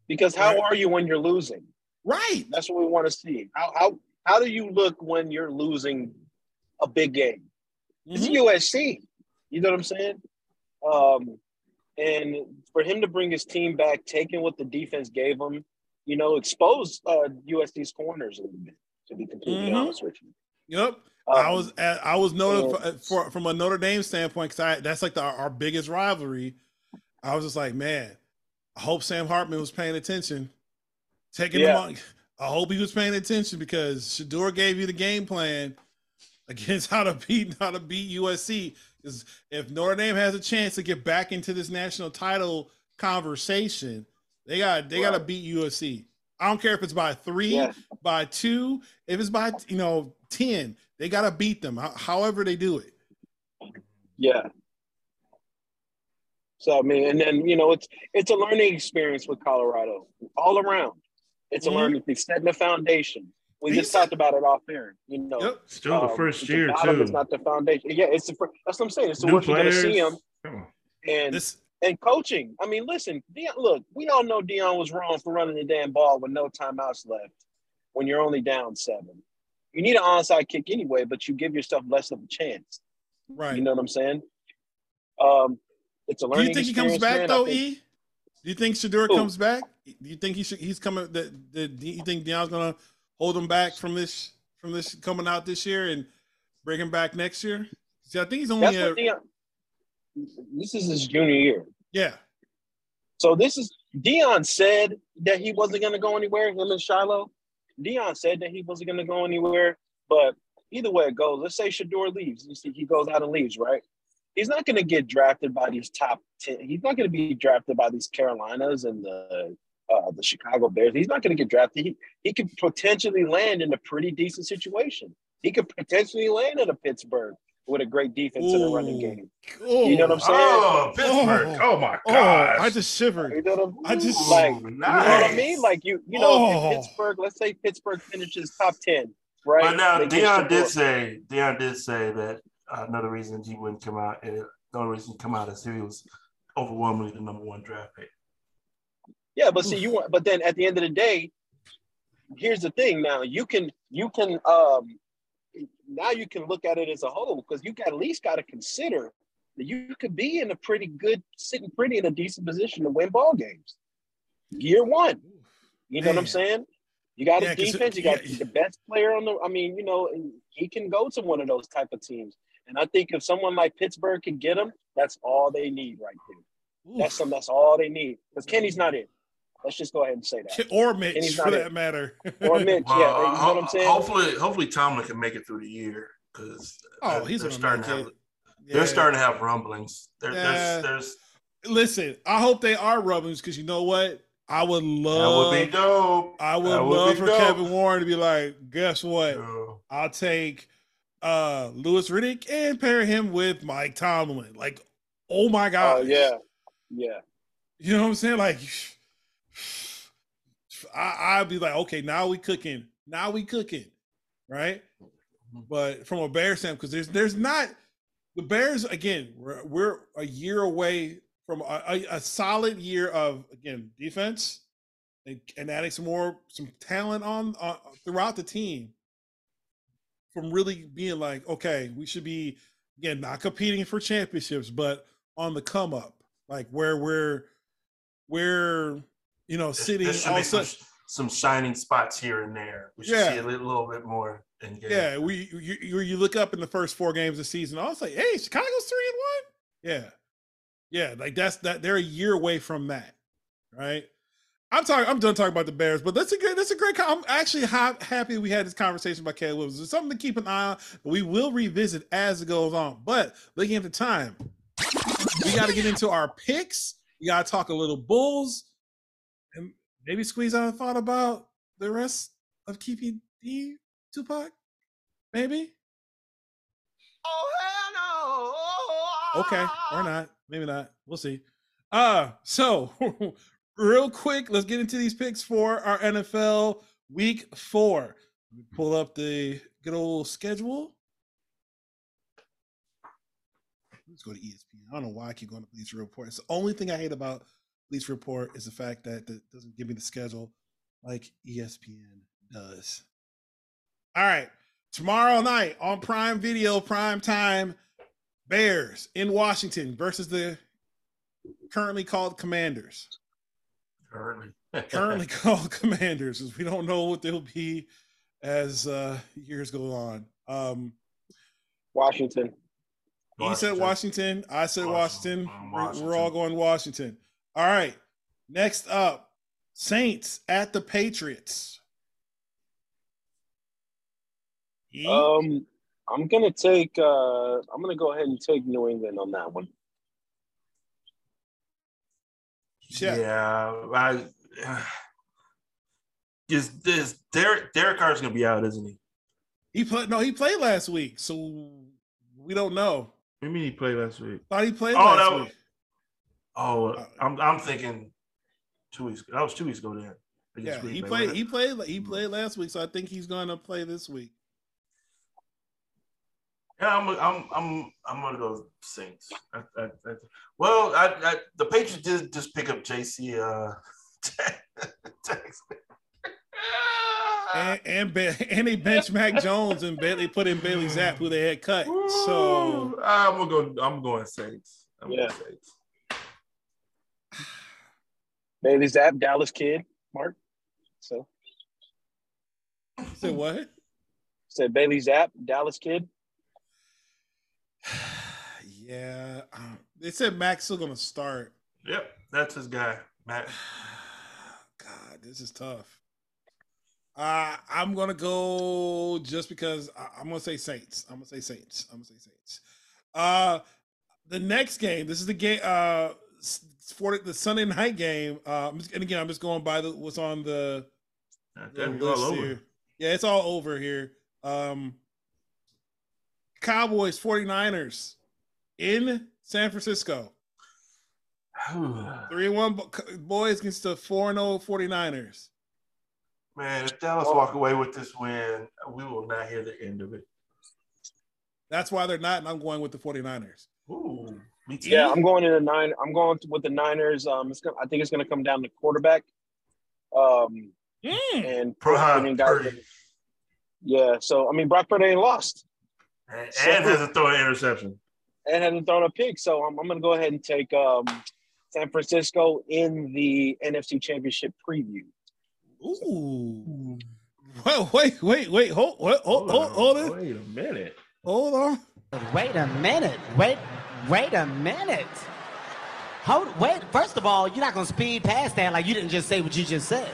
Because how Right. are you when you're losing? Right. That's what we want to see. How how how do you look when you're losing a big game? It's Mhm. USC. You know what I'm saying? Um, and for him to bring his team back, taking what the defense gave him, you know, expose uh, USC's corners a little bit. To be completely Mhm. honest with you, Yep. Um, I was at, I was noted and- for from a Notre Dame standpoint because that's like the, our biggest rivalry. I was just like, man, I hope Sam Hartman was paying attention, taking Yeah. them on. I hope he was paying attention because Shedeur gave you the game plan against how to beat how to beat USC. Because if Notre Dame has a chance to get back into this national title conversation, they got they got to Right. beat USC. I don't care if it's by three, Yeah. by two, if it's by you know ten, they got to beat them. However they do it. yeah. So I mean, and then you know, it's it's a learning experience with Colorado all around. It's a Mhm. learning. It's setting the foundation. We just talked about it off air. You know, Yep. Still the Um, first it's year bottom, too. It's not the foundation. Yeah, it's the. first, That's what I'm saying. It's the New work you're going to see them and This and coaching. I mean, listen, Deion, look, we all know Deion was wrong for running the damn ball with no timeouts left when you're only down seven. You need an onside kick anyway, but you give yourself less of a chance. right. You know what I'm saying? Um, it's a learning. do you think he comes back man. Though, think- E? Do you think Shedeur Who? comes back? Do you think he should? He's coming. That the, do you think Deion's gonna hold him back from this from this coming out this year and bring him back next year? See, I think he's only That's a, Deion. This is his junior year. Yeah. So this is Deion said that he wasn't going to go anywhere. Him and Shiloh. Deion said that he wasn't going to go anywhere. But either way it goes, let's say Shedeur leaves. You see, he goes out and leaves, right? He's not going to get drafted by these top ten. He's not going to be drafted by these Carolinas and the uh, the Chicago Bears. He's not going to get drafted. He he could potentially land in a pretty decent situation. He could potentially land in a Pittsburgh with a great defense and the running game. Oh, You know what I'm saying? Oh, Pittsburgh. Oh. Oh, my Oh. I just shivered. You know what I'm I just- like. Ooh, You know what I mean? Like you, you know, Oh. if Pittsburgh. Let's say Pittsburgh finishes top ten, right? But now They get Deion did say Deion did say that uh, another reason he wouldn't come out, uh, the only reason he come out is he was overwhelmingly the number one draft pick. Yeah, but see, you want, but then at the end of the day, here's the thing. Now you can, you can, um, now you can look at it as a whole because you got at least got to consider that you could be in a pretty good, sitting pretty in a decent position to win ball games. Year one, you know what I'm saying? You got Yeah, a defense. You got yeah. the best player on the. I mean, you know, and he can go to one of those type of teams. And I think if someone like Pittsburgh can get him, that's all they need right there. Oof. That's some. That's all they need. Because Kenny's not in. Let's just go ahead and say that. or And Mitch he's for that it. matter. Or Mitch, Well, yeah, you know what I'm saying. Hopefully, hopefully Tomlin can make it through the year because oh, he's they're starting to have it. they're starting to have rumblings. There, Yeah. There's there's listen, I hope they are rumblings because you know what? I would That love. would be dope. I would would love be for dope. Kevin Warren to be like, guess what? Yeah. I'll take uh Louis Riddick and pair him with Mike Tomlin. Like, oh my Oh god. yeah, yeah. You know what I'm saying? Like I, I'd be like, okay, now we cooking. Now we cooking. Right? But from a Bears standpoint, because there's there's not the Bears again, we're, we're a year away from a, a, a solid year of again defense and, and adding some more some talent on uh, throughout the team from really being like, okay, we should be again not competing for championships, but on the come up, like where we're we're you know sitting all be of some, sudden- some shining spots here and there. We should Yeah. see a little, little bit more in. Yeah, we you, you look up in the first four games of the season. I was like, hey, Chicago's three and one. Yeah, yeah, like that's that. They're a year away from that, right? I'm talking. I'm done talking about the Bears, but that's a great. That's a great. I'm actually ha- happy we had this conversation about Caleb Williams. It's something to keep an eye on, we will revisit as it goes on. But looking at the time, we got to get into our picks. We got to talk a little Bulls, maybe squeeze out a thought about the rest of keeping D Tupac. Maybe. Oh hell no. Okay, or not. Maybe not. We'll see. Uh, so real quick, let's get into these picks for our NFL week four. Let me pull up the good old schedule. Let's go to ESPN. I don't know why I keep going to Police Report. It's the only thing I hate about Police Report is the fact that it doesn't give me the schedule like ESPN does. All right. Tomorrow night on Prime Video, Prime Time, Bears in Washington versus the currently called Commanders. Currently. Currently called Commanders, as we don't know what they'll be as uh, years go on. Um, Washington. he said Washington. I said Washington. Washington. We're, we're all going Washington. All right. Next up, Saints at the Patriots. Um, I'm gonna take. Uh, I'm gonna go ahead and take New England on that one. Yeah. Yeah, I is this Derek Derek Carr's gonna be out, isn't he? he played. No, he played last week, so we don't know. What do you mean he played last week? Thought he played Oh, last that was- week. Oh, I'm I'm thinking two weeks. That was two weeks ago. Then Yeah, Green he Bay, played. wasn't He played. He played last week, so I think he's going to play this week. Yeah, I'm I'm I'm I'm gonna go Saints. I, I, I, well, I, I the Patriots did just pick up JC uh, And and, Ba- and they bench Mac Jones and Bailey put in Bailey Zappe, who they had cut. So I'm gonna go. I'm going Saints. I'm Yeah. going Saints. Bailey Zappe, Dallas kid, Mark. So say what? said Bailey Zappe, Dallas kid. yeah, um, they said Mac's still going to start. Yep, that's his guy, Matt. God, this is tough. Uh, I'm gonna go just because I, I'm gonna say Saints. I'm gonna say Saints. I'm gonna say Saints. Uh, the next game. This is the game. Uh, s- for the Sunday night game. Uh, and again, I'm just going by the what's on the the That's all list over. here. Yeah, it's all over here. Um, Cowboys 49ers in San Francisco. 3 1 boys against the 4 0 49ers. Man, if Dallas walk away with this win, we will not hear the end of it. That's why they're not, and I'm going with the 49ers. Ooh. Yeah, I'm going in the nine. I'm going with the Niners. Um, it's gonna, I think it's going to come down to quarterback. Um, Mm. and Pro- I mean, guys, Purdy. yeah. So I mean, Brock Purdy ain't lost and, and hasn't thrown an interception. and hasn't thrown a pick. So I'm, I'm going to go ahead and take um, San Francisco in the NFC Championship preview. Ooh. Wait, wait, wait, wait. Hold, hold, hold, hold, hold it. Wait a minute. Hold on. Wait a minute. Wait, wait a minute. Hold, wait. First of all, you're not gonna speed past that like you didn't just say what you just said.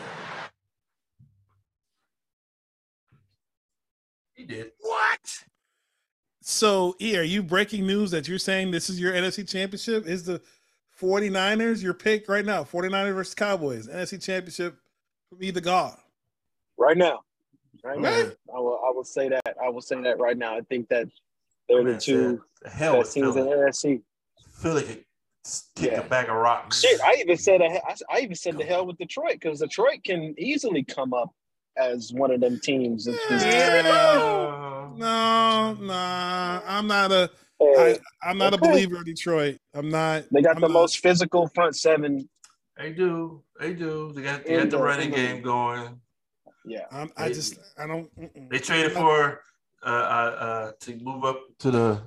He did. What? So, E, are you breaking news that you're saying this is your NFC championship? Is the 49ers, your pick right now. 49ers versus Cowboys. NFC Championship for me, the God. Right now. Right now. I will I will say that. I will say that right now. I think that they're the two hell with best teams in the Philly. NFC. Philly could kick Yeah. a bag of rocks. Shit, I even said I, I even said the hell with Detroit because Detroit can easily come up as one of them teams. It's just- Yeah. No, nah. I'm not a I, Hey, I'm not a believer in Detroit. I'm not. they got I'm the not- most physical front seven. They do. They do. They got, they got the the- running game going. Yeah. I'm, I just I don't. mm-mm. They traded for uh, uh, uh, to move up to the,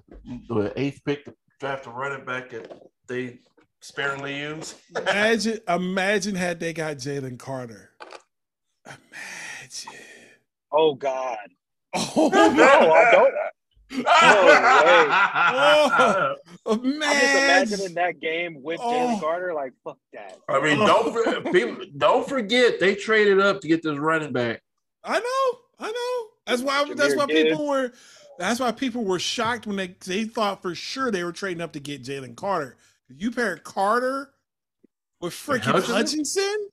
the eighth pick to draft a running back that they sparingly use. Imagine, imagine had they got Jalen Carter. Imagine. Oh God. Oh No, I don't. Oh, I'm just imagine. imagining that game with Oh. Jalen Carter. Like fuck that. I mean, don't for- people don't forget they traded up to get this running back. I know, I know. That's why. That's why Gibbs. people were. That's why people were shocked when they they thought for sure they were trading up to get Jalen Carter. You pair Carter with freaking Hutchinson? Hutchinson.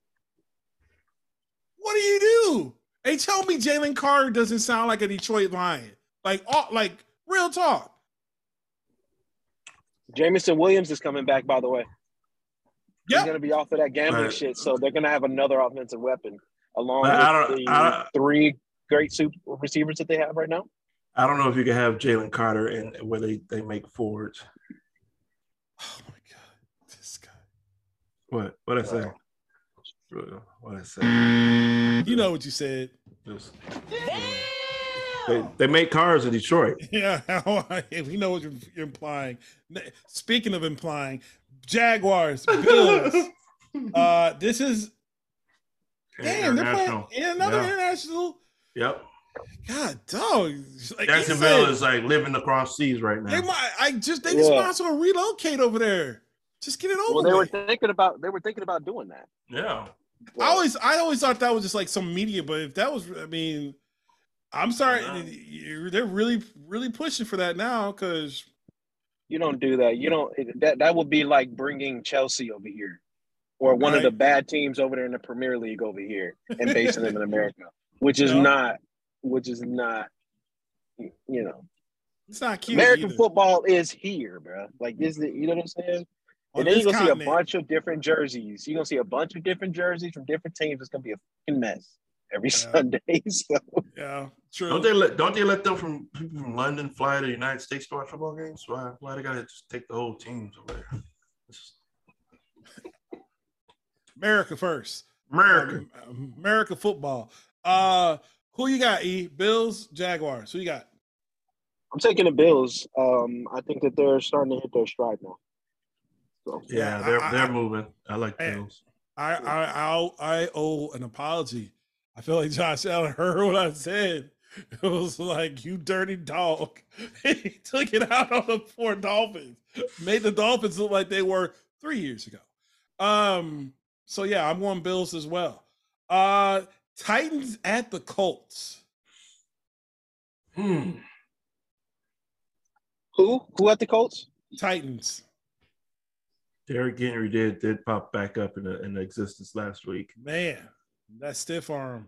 What do you do? Hey, tell me Jalen Carter doesn't sound like a Detroit Lion. Like, all, like real talk. Jameson Williams is coming back, by the way. He's gonna be off of that gambling Right. shit, so they're gonna have another offensive weapon along But with don't- the I- three great super receivers that they have right now. I don't know if you can have Jalen Carter and where they, they make forwards. Oh my god, this guy. What what I say? What I say? You know what you said. Just, they, they make cars in Detroit. Yeah, we know what you're, you're implying. Speaking of implying, Jaguars, Bills. uh, this is damn. They're playing International. in another Yeah. international. Yep. God, dog. Like you Jacksonville said, is like living across seas right now. They might. I just they just Yeah. might as well relocate over there. Just get it over Well, they were thinking about they were thinking about doing that. Yeah. I always, I always thought that was just like some media, but if that was, I mean, I'm sorry, Wow. you're- they're really, really pushing for that now because You don't do that. You don't. That that would be like bringing Chelsea over here, or one of the bad teams over there in the Premier League over here, and basing them in America, which is No. not, which is not, you know, it's not cute. American either. football is here, bro. Like this, is- you know what I'm saying? On And then you're gonna see a bunch of different jerseys. You're gonna see a bunch of different jerseys from different teams. It's gonna be a fucking mess every Yeah. Sunday. So Yeah, true. Don't they let don't they let them from people from London fly to the United States to watch football games? Why why they gotta just take the whole teams over there? It's America first. America. Um, America football. Uh, who you got? E Bills, Jaguars. Who you got? I'm taking the Bills. Um, I think that they're starting to hit their stride now. So yeah, Yeah, they're I- they're I- moving. I like I- those. I I I, I owe an apology. I feel like Josh Allen heard what I said. It was like you dirty dog. he took it out on the poor Dolphins. Made the Dolphins look like they were three years ago. Um. So yeah, I'm going Bills as well. Uh, Titans at the Colts. Hmm. who who at the Colts? Titans. Derrick Henry did did pop back up in the in the existence last week. Man, that stiff arm.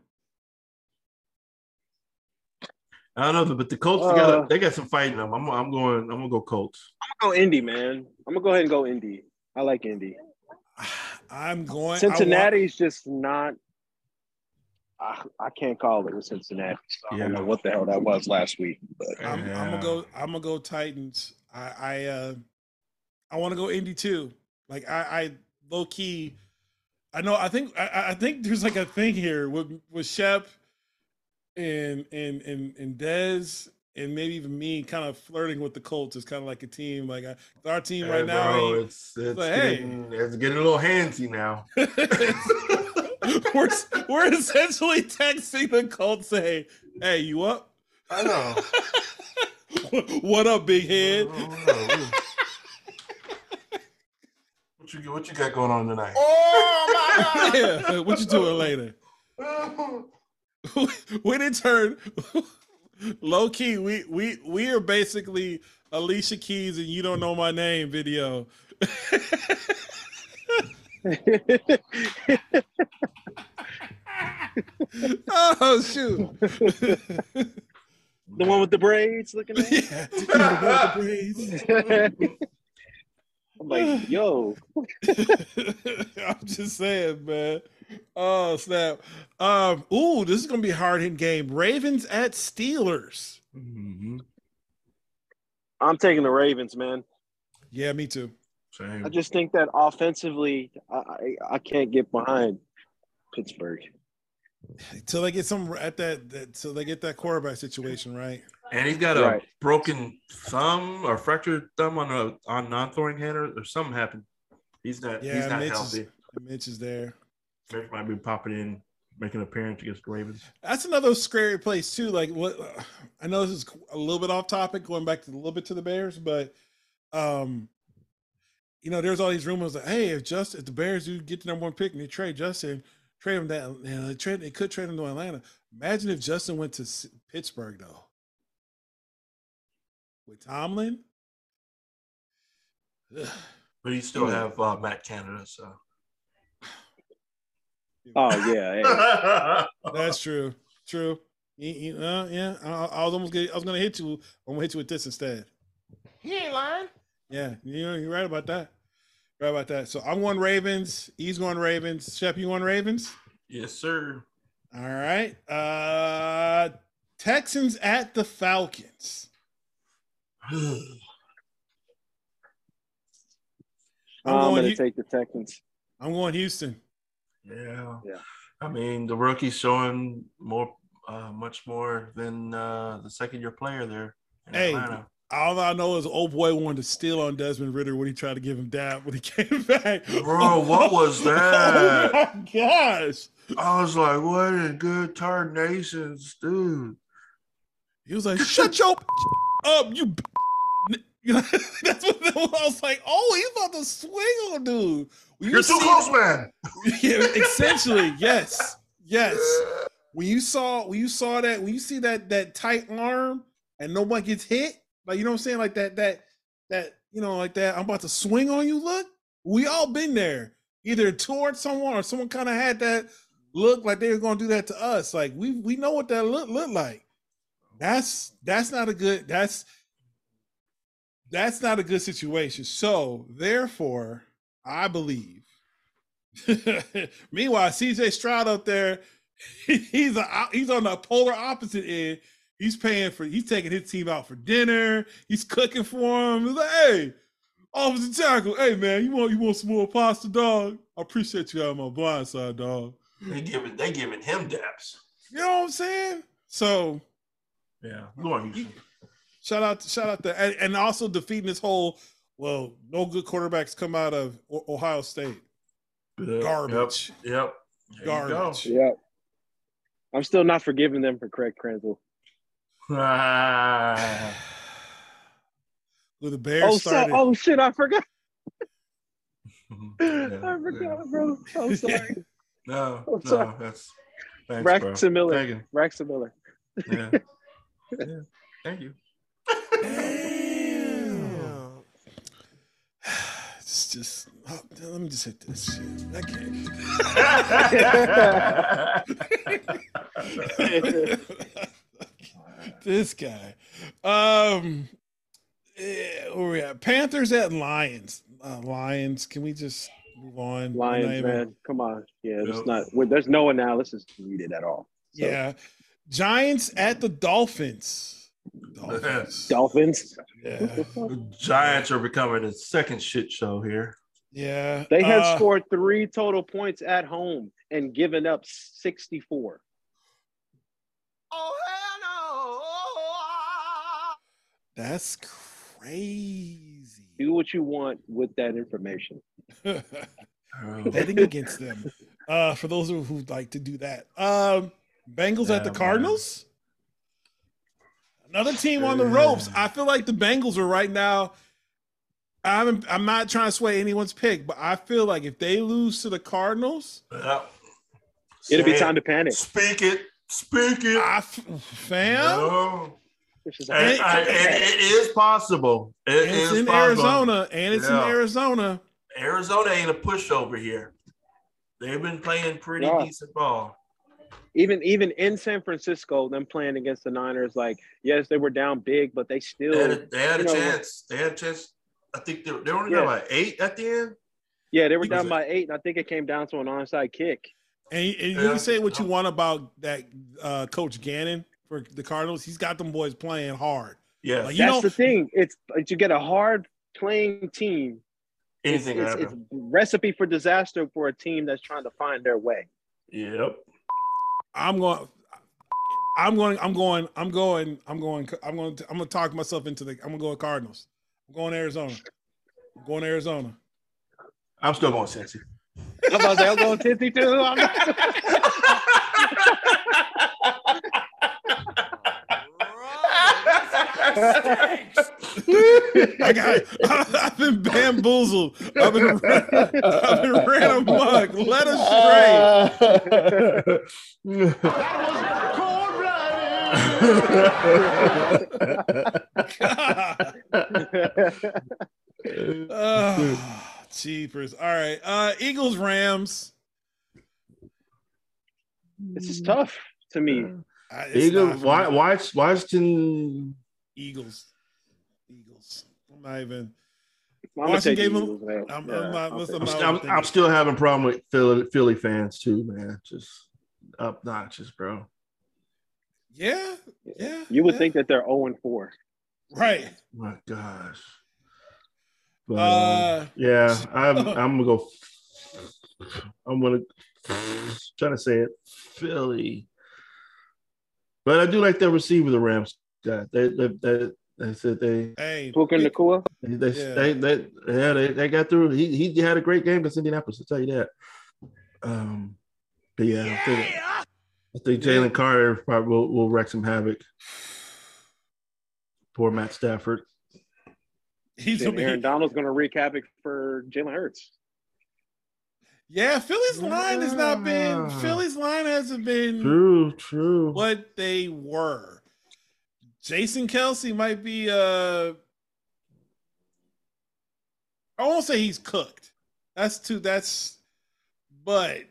I don't know, but the Colts they got Uh, they got some fighting them. I'm I'm going I'm gonna go Colts. I'm gonna go Indy, man. I'm gonna go ahead and go Indy. I like Indy. I'm going I want- Cincinnati's just not. I, I can't call it with Cincinnati. So I don't know what the hell that was last week, but I'm, I'm gonna go. I'm gonna go Titans. I I uh, I want to go Indy too. Like I, I low key. I know. I think. I, I think there's like a thing here with with Shep and and and and Dez and maybe even me kind of flirting with the Colts is kind of like a team. Like I, our team right Hey, now. bro, ain't- it's it's, But hey. getting, it's getting a little handsy now. we're we're essentially texting the Colts saying, "Hey, you up? I know. what up, big head?" What you what you got going on tonight? Oh my god! yeah, what you doing later? when it turned low key, we we we are basically Alicia Keys and you don't know my name video. Oh shoot! The one with the braids looking at? yeah, the braids. I'm like, yo, I'm just saying, man. Oh snap! Um, ooh, this is gonna be a hard hitting game. Ravens at Steelers. Mhm. I'm taking the Ravens, man. Yeah, me too. Same. I just think that offensively, I, I, I can't get behind Pittsburgh. Till they get some at that, that till they get that quarterback situation right. And he's got a Right. broken thumb or fractured thumb on a on non-throwing hand or, or something happened. He's not Yeah, he's not Mitch is- healthy. Mitch is there. Mitch might be popping in, making an appearance against the Ravens. That's another scary place too. Like what I know this is a little bit off topic, going back to a little bit to the Bears, but um, you know, there's all these rumors that hey, if just if the Bears do get the number one pick and they trade Justin, trade him that you know, they trade they could trade him to Atlanta. Imagine if Justin went to Pittsburgh though. With Tomlin. Ugh. But you still Yeah. have uh, Matt Canada, so Oh yeah, hey. That's true. True. You- you- uh, yeah, I, I was almost gonna, I was gonna hit you. I'm gonna hit you with this instead. He ain't lying. Yeah, you know, you're right about that. Right about that. So I'm going Ravens. He's going Ravens. Shep, you going Ravens? yes, sir. All right. Uh Texans at the Falcons. I'm I'm going gonna take the Texans. I'm going Houston. Yeah. Yeah. I mean, the rookie's showing more, uh, much more than uh, the second year player there in Hey, Atlanta. All I know is old boy wanted to steal on Desmond Ridder when he tried to give him dab when he came back. Bro, what was that? oh my gosh. I was like, what in good tarnations, dude? He was like, "Shut your up, you." b-" You that's what I was like. Oh, he's about to swing on dude. When You're too see- close, man. Yeah, essentially, yes, yes. When you saw, when you saw that, when you see that that tight arm and no one gets hit, like you know what I'm saying, like that that that you know, like that. I'm about to swing on you. Look, we all been there, either towards someone or someone kind of had that look like they were going to do that to us. Like we we know what that look look like. That's that's not a good. That's that's not a good situation. So therefore, I believe. Meanwhile, CJ Stroud up there, he's a, he's on the polar opposite end. He's paying for he's taking his team out for dinner. He's cooking for him. He's like, hey, offensive tackle, hey man, you want you want some more pasta, dog? I appreciate you on my blind side, dog. They giving they giving him daps. You know what I'm saying? So Yeah, go on, Houston. shout out, shout out to, and, and also defeating this whole. Well, no good quarterbacks come out of O- Ohio State. Yep, Garbage. Yep. yep. There you go. Garbage. Yeah. I'm still not forgiving them for Craig Krenzel. Ah. Well, the Bears Oh, so, oh shit, I forgot. Yeah, I forgot, bro. I'm sorry. No, I'm sorry. no, that's thanks, Braxton bro. Miller. Thank you. Braxton Miller. Yeah. yeah. Thank you. Damn. It's just. oh, let me just hit this shit. I can't. this guy. Um. eh, where we at? Panthers at Lions. Uh, Lions. Can we just move on? Lions, even- man. Come on. Yeah, Yep. it's not. well, There's no analysis needed at all. So, Yeah. Giants at the Dolphins. Dolphins. Dolphins. Yeah. The Giants are becoming a second shit show here. Yeah. They have uh, scored three total points at home and given up 64. That's crazy. Do what you want with that information. Betting against them. Uh, for those who who like to do that. Um, Bengals at the Yeah, man. Cardinals. Another team on the ropes. I feel like the Bengals are right now. I'm I'm not trying to sway anyone's pick, but I feel like if they lose to the Cardinals, Yep. It'll be time to panic. Speak it. Speak it. I f- fam, No. This is And, I- and it is possible. It and it's is in possible. Arizona, and it's Yeah. in Arizona. Arizona ain't a pushover here. They've been playing pretty Yeah. decent ball. Even even in San Francisco, them playing against the Niners, like yes, they were down big, but they still They had a, they had a know, chance. They had a chance. I think they, they were only Yeah. down by eight at the end. yeah, they were down by eight, and I think it came down to an onside kick. And, and you Yeah. can say what you want about that uh, Coach Gannon for the Cardinals. He's got them boys playing hard. Yeah, Like, That's know, the thing. It's like you get a hard playing team. It's, anything it's, happen. it's recipe for disaster for a team that's trying to find their way. Yep. I'm going. I'm going. I'm going. I'm going. I'm going. I'm going. To, I'm going to talk myself into the. I'm going to go with Cardinals. I'm going Arizona. I'm going Arizona. I'm still going Cincy. I'm about to say, I'm going Cincy too. I'm not- I got. I've been bamboozled. I've been. I've been ran amok. Let us straight. God. Oh, jeepers. All right. Uh Eagles Rams. this is tough to me. Uh, it's Eagle, not for Watch, Washington. Eagles. Eagles. I'm not even. I'm Washington gave them- Eagles. I'm- Yeah, I'm not- listen, I'm it. I'm, I'm, I'm still having a problem with Philly, Philly fans too, man. Just obnoxious, bro. Yeah. Yeah. You would yeah. think that they're 0 and 4. Right. My gosh. But, Uh, um, yeah, I'm I'm gonna go. I'm gonna trying to say it Philly, but I do like the receiver the Rams got. They they they, they said they Hey. Puka Nacua. they they, Yeah. they, they yeah they, they got through. He he had a great game against Indianapolis. I'll tell you that. Um, but yeah, I think, I think Yeah. Jalen Carter probably will, will wreck some havoc. Poor Matt Stafford. He's And gonna be, Aaron Donald's going to wreak havoc for Jalen Hurts. Yeah, Philly's line has not been Philly's line hasn't been True, true. what they were. Jason Kelce might be uh I won't say he's cooked. That's too that's but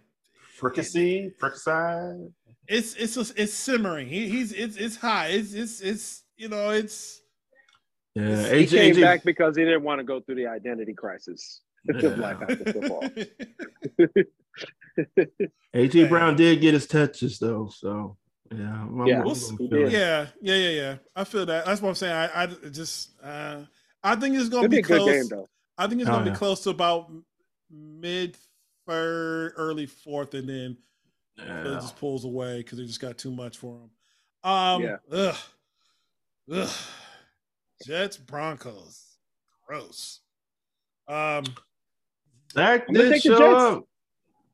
Fricassee, fricassee. it's it's it's simmering. He, he's it's it's high. It's it's it's you know it's Yeah, He AJ, came AJ back because he didn't want to go through the identity crisis of Yeah. life after football. AJ Brown did get his touches though, so yeah. I'm- I'm Yeah, We'll see. with He did. Philly. yeah, yeah, yeah, yeah. I feel that. That's what I'm saying. I, I just uh I think it's gonna be be close. game. I think it's Oh, gonna yeah. be close to about mid third, early fourth, and then it Yeah. just pulls away because they just got too much for them. Um, Yeah. ugh, ugh. Jets Broncos, gross. Um, Dak I'm gonna did take the Jets.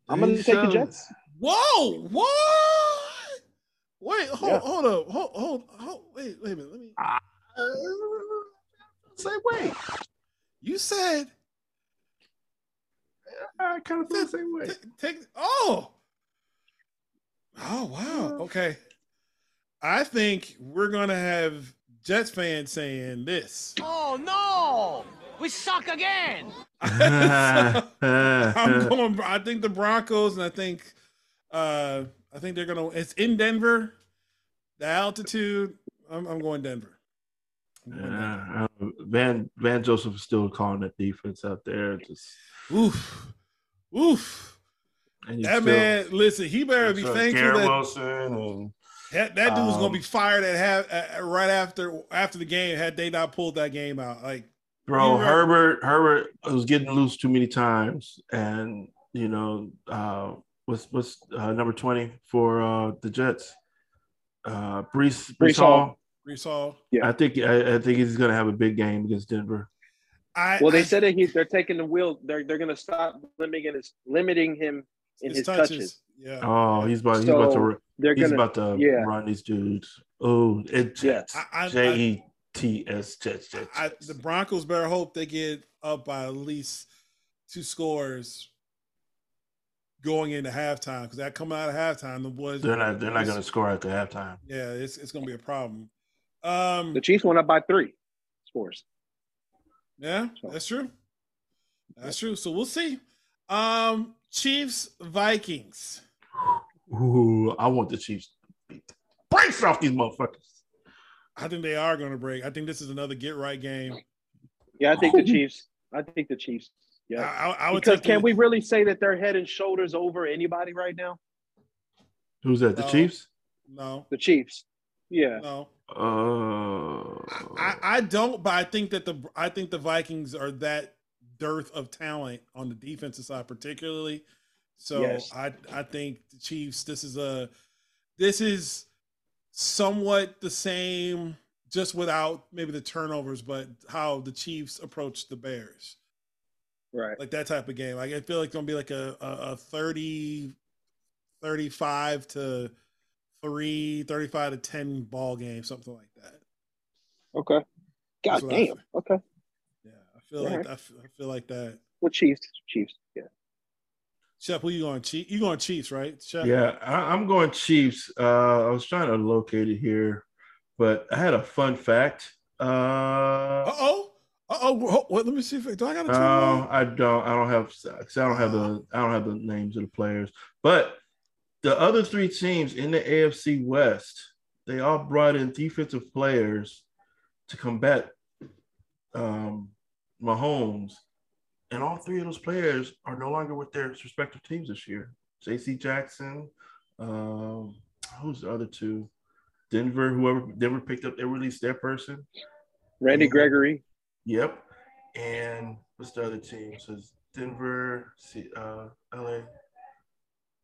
I'm gonna take the Jets. whoa, what? Wait, hold, Yeah. hold up, hold, hold, hold, wait, wait a minute. Let me. Uh, Same way. You said I kind of feel the same way. Take, take oh oh wow okay i think we're gonna have jets fans saying this Oh no! We suck again! i'm going i think the broncos and i think uh i think they're gonna it's in denver the altitude i'm, I'm going denver I'm going Denver. Yeah, um, Vance Vance Joseph is still calling that defense out there. Just oof oof and that still- man listen he better be thankful Garrett that Wilson and That, that dude was gonna Um, be fired at half uh, right after after the game had they not pulled that game out. Like Bro. Herbert Herbert was getting loose too many times, and you know, uh, what's what's uh, number twenty for uh, the Jets? Uh, Breece Breece Breece Hall. Hall. Yeah. I think I, I think he's gonna have a big game against Denver. I Well, they I- said that he's they're taking the wheel. They're they're going to stop limiting his limiting him in his, touches. Yeah, Oh, he's about he's about to They're he's going to about to yeah. run these dudes. Oh, it Jets. I- I- J E T S Jets Jets. Jets. the Broncos better hope they get up by at least two scores going into halftime because that coming out of halftime, the boys They're not they're not gonna score at the halftime. Yeah, it's it's gonna be a problem. Um, the Chiefs went up by three scores. Yeah, that's true. That's true. So we'll see. Um, Chiefs Vikings. Ooh, I want the Chiefs to beat off these motherfuckers. I think they are going to break. I think this is another get right game. Yeah, I think the Chiefs. I think the Chiefs. I, Yeah. I, I would Because take can the- we really say that they're head and shoulders over anybody right now? Who's that? The No. Chiefs? No, The Chiefs. Yeah. no. Uh, I, I don't, but I think that the I think the Vikings are that dearth of talent on the defensive side, particularly. So Yes. I I think the Chiefs. This is a this is somewhat the same, just without maybe the turnovers, but how the Chiefs approach the Bears, Right. like that type of game. Like I feel like it's gonna be like a a, a 30, 35 to three, 35 to ten ball game, something like that. Okay. That's God what I damn. Okay. Yeah, I feel like Alright. I feel, I feel like that. Well, Chiefs. Chiefs. Yeah. Shep, who you going? Chief? You going Chiefs, right? Chef? yeah, I, I'm going Chiefs. Uh, I was trying to locate it here, but I had a fun fact. Uh, Uh oh. Uh oh. What? Let me see if do I got a No. I don't. I don't have. 'cause I don't have the. I don't have the names of the players. But the other three teams in the AFC West, they all brought in defensive players to combat um, Mahomes, and all three of those players are no longer with their respective teams this year. J.C. Jackson, um, who's the other two? Denver. Whoever Denver picked up, they released their person. Randy. Gregory. Yep. And what's the other team? So it's Denver, uh, LA.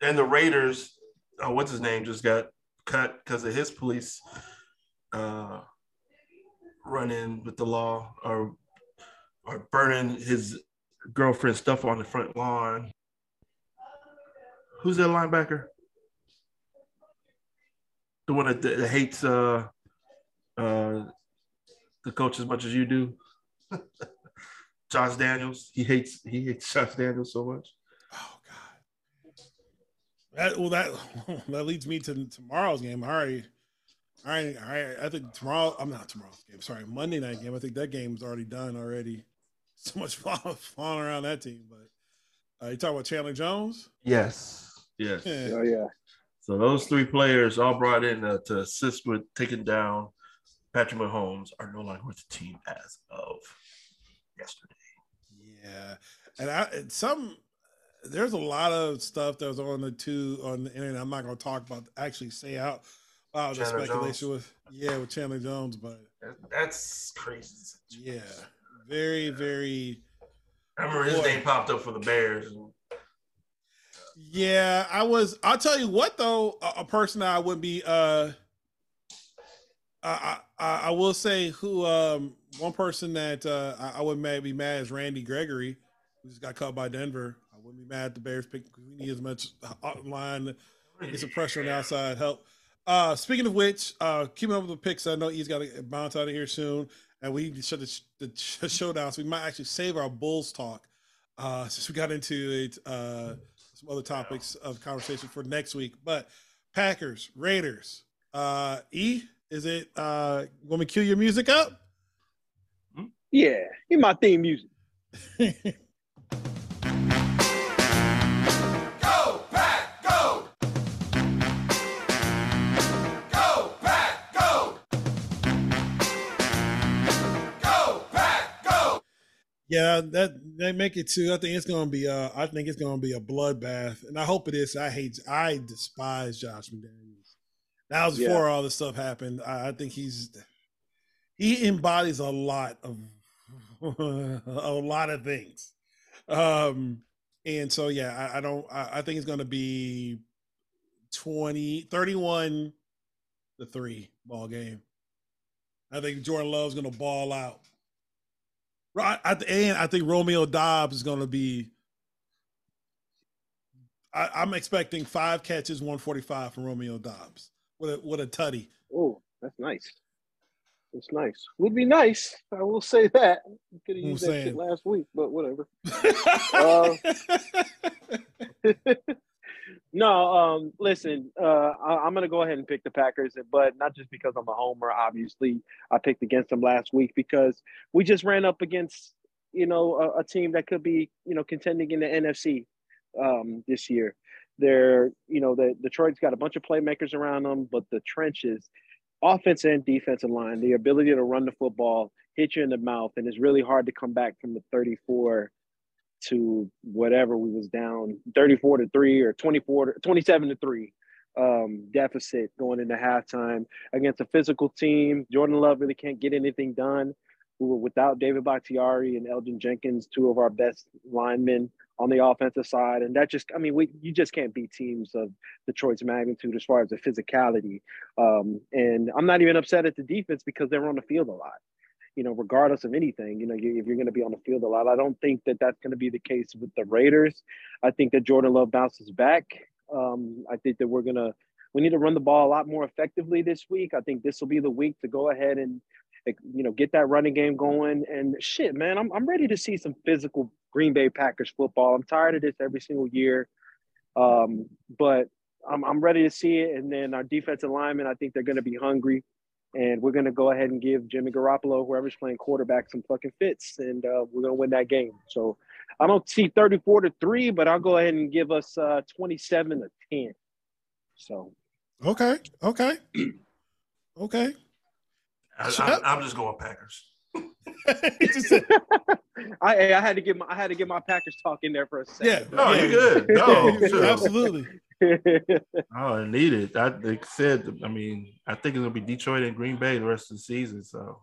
And the Raiders, oh, what's his name, just got cut because of his police uh, running with the law or or burning his girlfriend's stuff on the front lawn. Who's that linebacker? The one that, that hates uh, uh, the coach as much as you do. Josh McDaniels. He hates he hates Josh McDaniels so much. Oh God. That well that that leads me to tomorrow's game. All right. All right, all right. I think tomorrow. I'm not tomorrow's game. Sorry, Monday night game. I think that game's already done already. So much fun falling around that team. But uh, you talk about Chandler Jones. Yes. Yes. Yeah. Oh yeah. So those three players all brought in uh, to assist with taking down Patrick Mahomes are no longer with the team as of yesterday. Yeah, and I some there's a lot of stuff that was on the two on the internet. I'm not going to talk about actually say out wow the speculation with yeah with Chandler Jones, but That's crazy. yeah, very very I remember his Boy. name popped up for the Bears. yeah. I was. I'll tell you what though, a, a person that I would be. uh I, I will say who um one person that uh I, I would be mad is Randy Gregory, who just got caught by Denver. I wouldn't be mad at the Bears pick need as much line get some pressure on the outside help. Uh, speaking of which, uh, keeping up with the picks, I know he's got to bounce out of here soon, and we need to shut the, the showdown. So we might actually save our Bulls talk uh, since we got into it, uh, some other topics of conversation for next week. But Packers, Raiders, uh, E, is it uh, want me to cue your music up? Yeah. Hear my theme music. Go, Pack, go! Go, Pack, go! Go, Pack, go! Yeah, that they make it too. I think it's gonna be uh I think it's gonna be a bloodbath. And I hope it is. I hate I despise Josh McDaniels. That was Yeah. before all this stuff happened. I, I think he's he embodies a lot of a lot of things. Um and so yeah, I, I don't I, I think it's gonna be 20 31 to 3 ball game. I think Jordan Love's gonna ball out. Right at the end, I think Romeo Doubs is going to be. I, I'm expecting five catches, 145 from Romeo Doubs with a with a tutty. Oh, that's nice. That's nice. Would be nice. I will say that. Could have I'm used that saying. shit last week, but whatever. Uh, No, um, listen, uh, I, I'm gonna go ahead and pick the Packers, but not just because I'm a homer. Obviously, I picked against them last week because we just ran up against, you know, a, a team that could be, you know, contending in the NFC. um, this year. They're, you know, the Detroit's got a bunch of playmakers around them, but the trenches, offense and defensive line, the ability to run the football, hit you in the mouth, and it's really hard to come back from the 34 to whatever we was down 34 to 3 or 24 to 27 to 3 um, deficit going into halftime against a physical team. Jordan Love really can't get anything done. We were without David Bakhtiari and Elgton Jenkins, two of our best linemen on the offensive side, and that just, I mean, we you just can't beat teams of Detroit's magnitude as far as the physicality. Um, and I'm not even upset at the defense because they were on the field a lot. You know, regardless of anything, you know, you, if you're going to be on the field a lot, I don't think that that's going to be the case with the Raiders. I think that Jordan Love bounces back. Um, I think that we're going to we need to run the ball a lot more effectively this week. I think this will be the week to go ahead and you know get that running game going. And shit, man, I'm I'm ready to see some physical Green Bay Packers football. I'm tired of this every single year, um, but I'm I'm ready to see it. And then our defensive linemen, I think they're going to be hungry. And we're going to go ahead and give Jimmy Garoppolo, whoever's playing quarterback, some fucking fits, and uh, we're going to win that game. So I don't see 34 to three, but I'll go ahead and give us uh, 27 to 10. So Okay. Okay. okay. I, am just going Packers. I I had to get my I had to get my Packers talk in there for a second. Yeah. No, yeah. you're good. No, sure. absolutely. oh, I need it. I they said. I mean, I think it's gonna be Detroit and Green Bay the rest of the season. So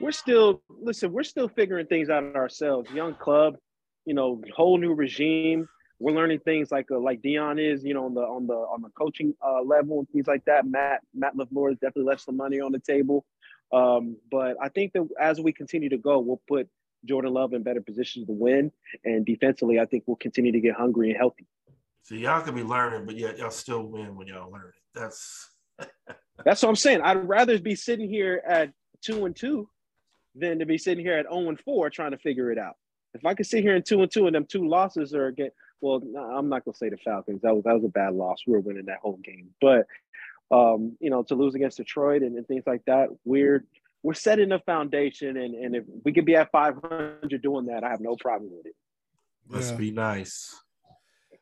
we're still listen. We're still figuring things out ourselves. Young club, you know, whole new regime we're learning things like uh, like Deion is, you know, on the on the on the coaching uh, level and things like that. Matt Matt LaFleur has definitely left some money on the table, um, but I think that as we continue to go, we'll put Jordan Love in better positions to win, and defensively, I think we'll continue to get hungry and healthy. So y'all could be learning, but yet y'all still win when y'all learn. That's that's what I'm saying. I'd rather be sitting here at two and two than to be sitting here at zero oh and four trying to figure it out. If I could sit here in two and two and them two losses are get well, I'm not gonna say the Falcons. That was that was a bad loss. We were winning that whole game, but um, you know, to lose against Detroit and, and things like that, we're we're setting a foundation, and and if we could be at 500 doing that, I have no problem with it. Must yeah. be nice.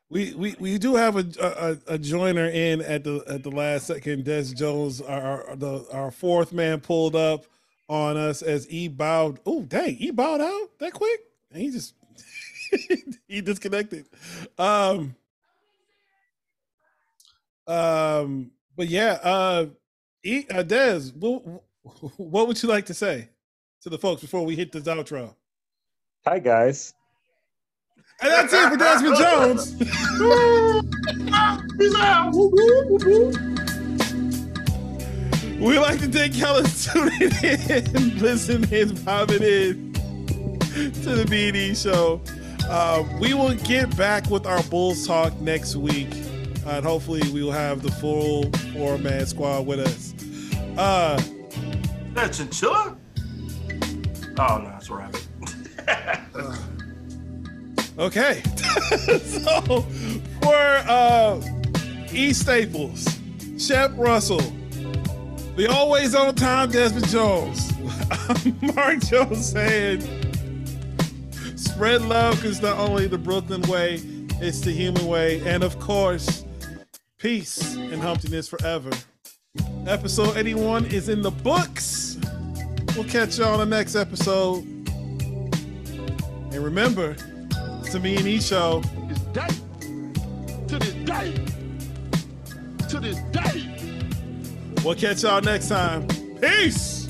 We, we we do have a, a, a joiner in at the at the last second. Des Jones, our our, the, our fourth man, pulled up on us as he bowed. Oh dang, he bowed out that quick. And he just he disconnected. Um, um, but yeah, uh, e, uh Des, what, what would you like to say to the folks before we hit this outro? Hi guys. And that's it for Desmond Jones. we like to thank y'all for tuning in, listening, vibing in to the BD show. Uh, we will get back with our Bulls talk next week. Uh, and hopefully, we will have the full four man squad with us. Uh, that chinchilla? Oh, no, it's rabbit. uh, okay. so, for uh, E. Staples, Shep Russell, the always on time Desmond Jones, Mark Jones saying, Spread love because not only the Brooklyn way, it's the human way. And of course, peace and humptiness forever. Episode 81 is in the books. We'll catch y'all on the next episode. And remember, to me and E show. This day, to this day, to this day. We'll catch y'all next time. Peace.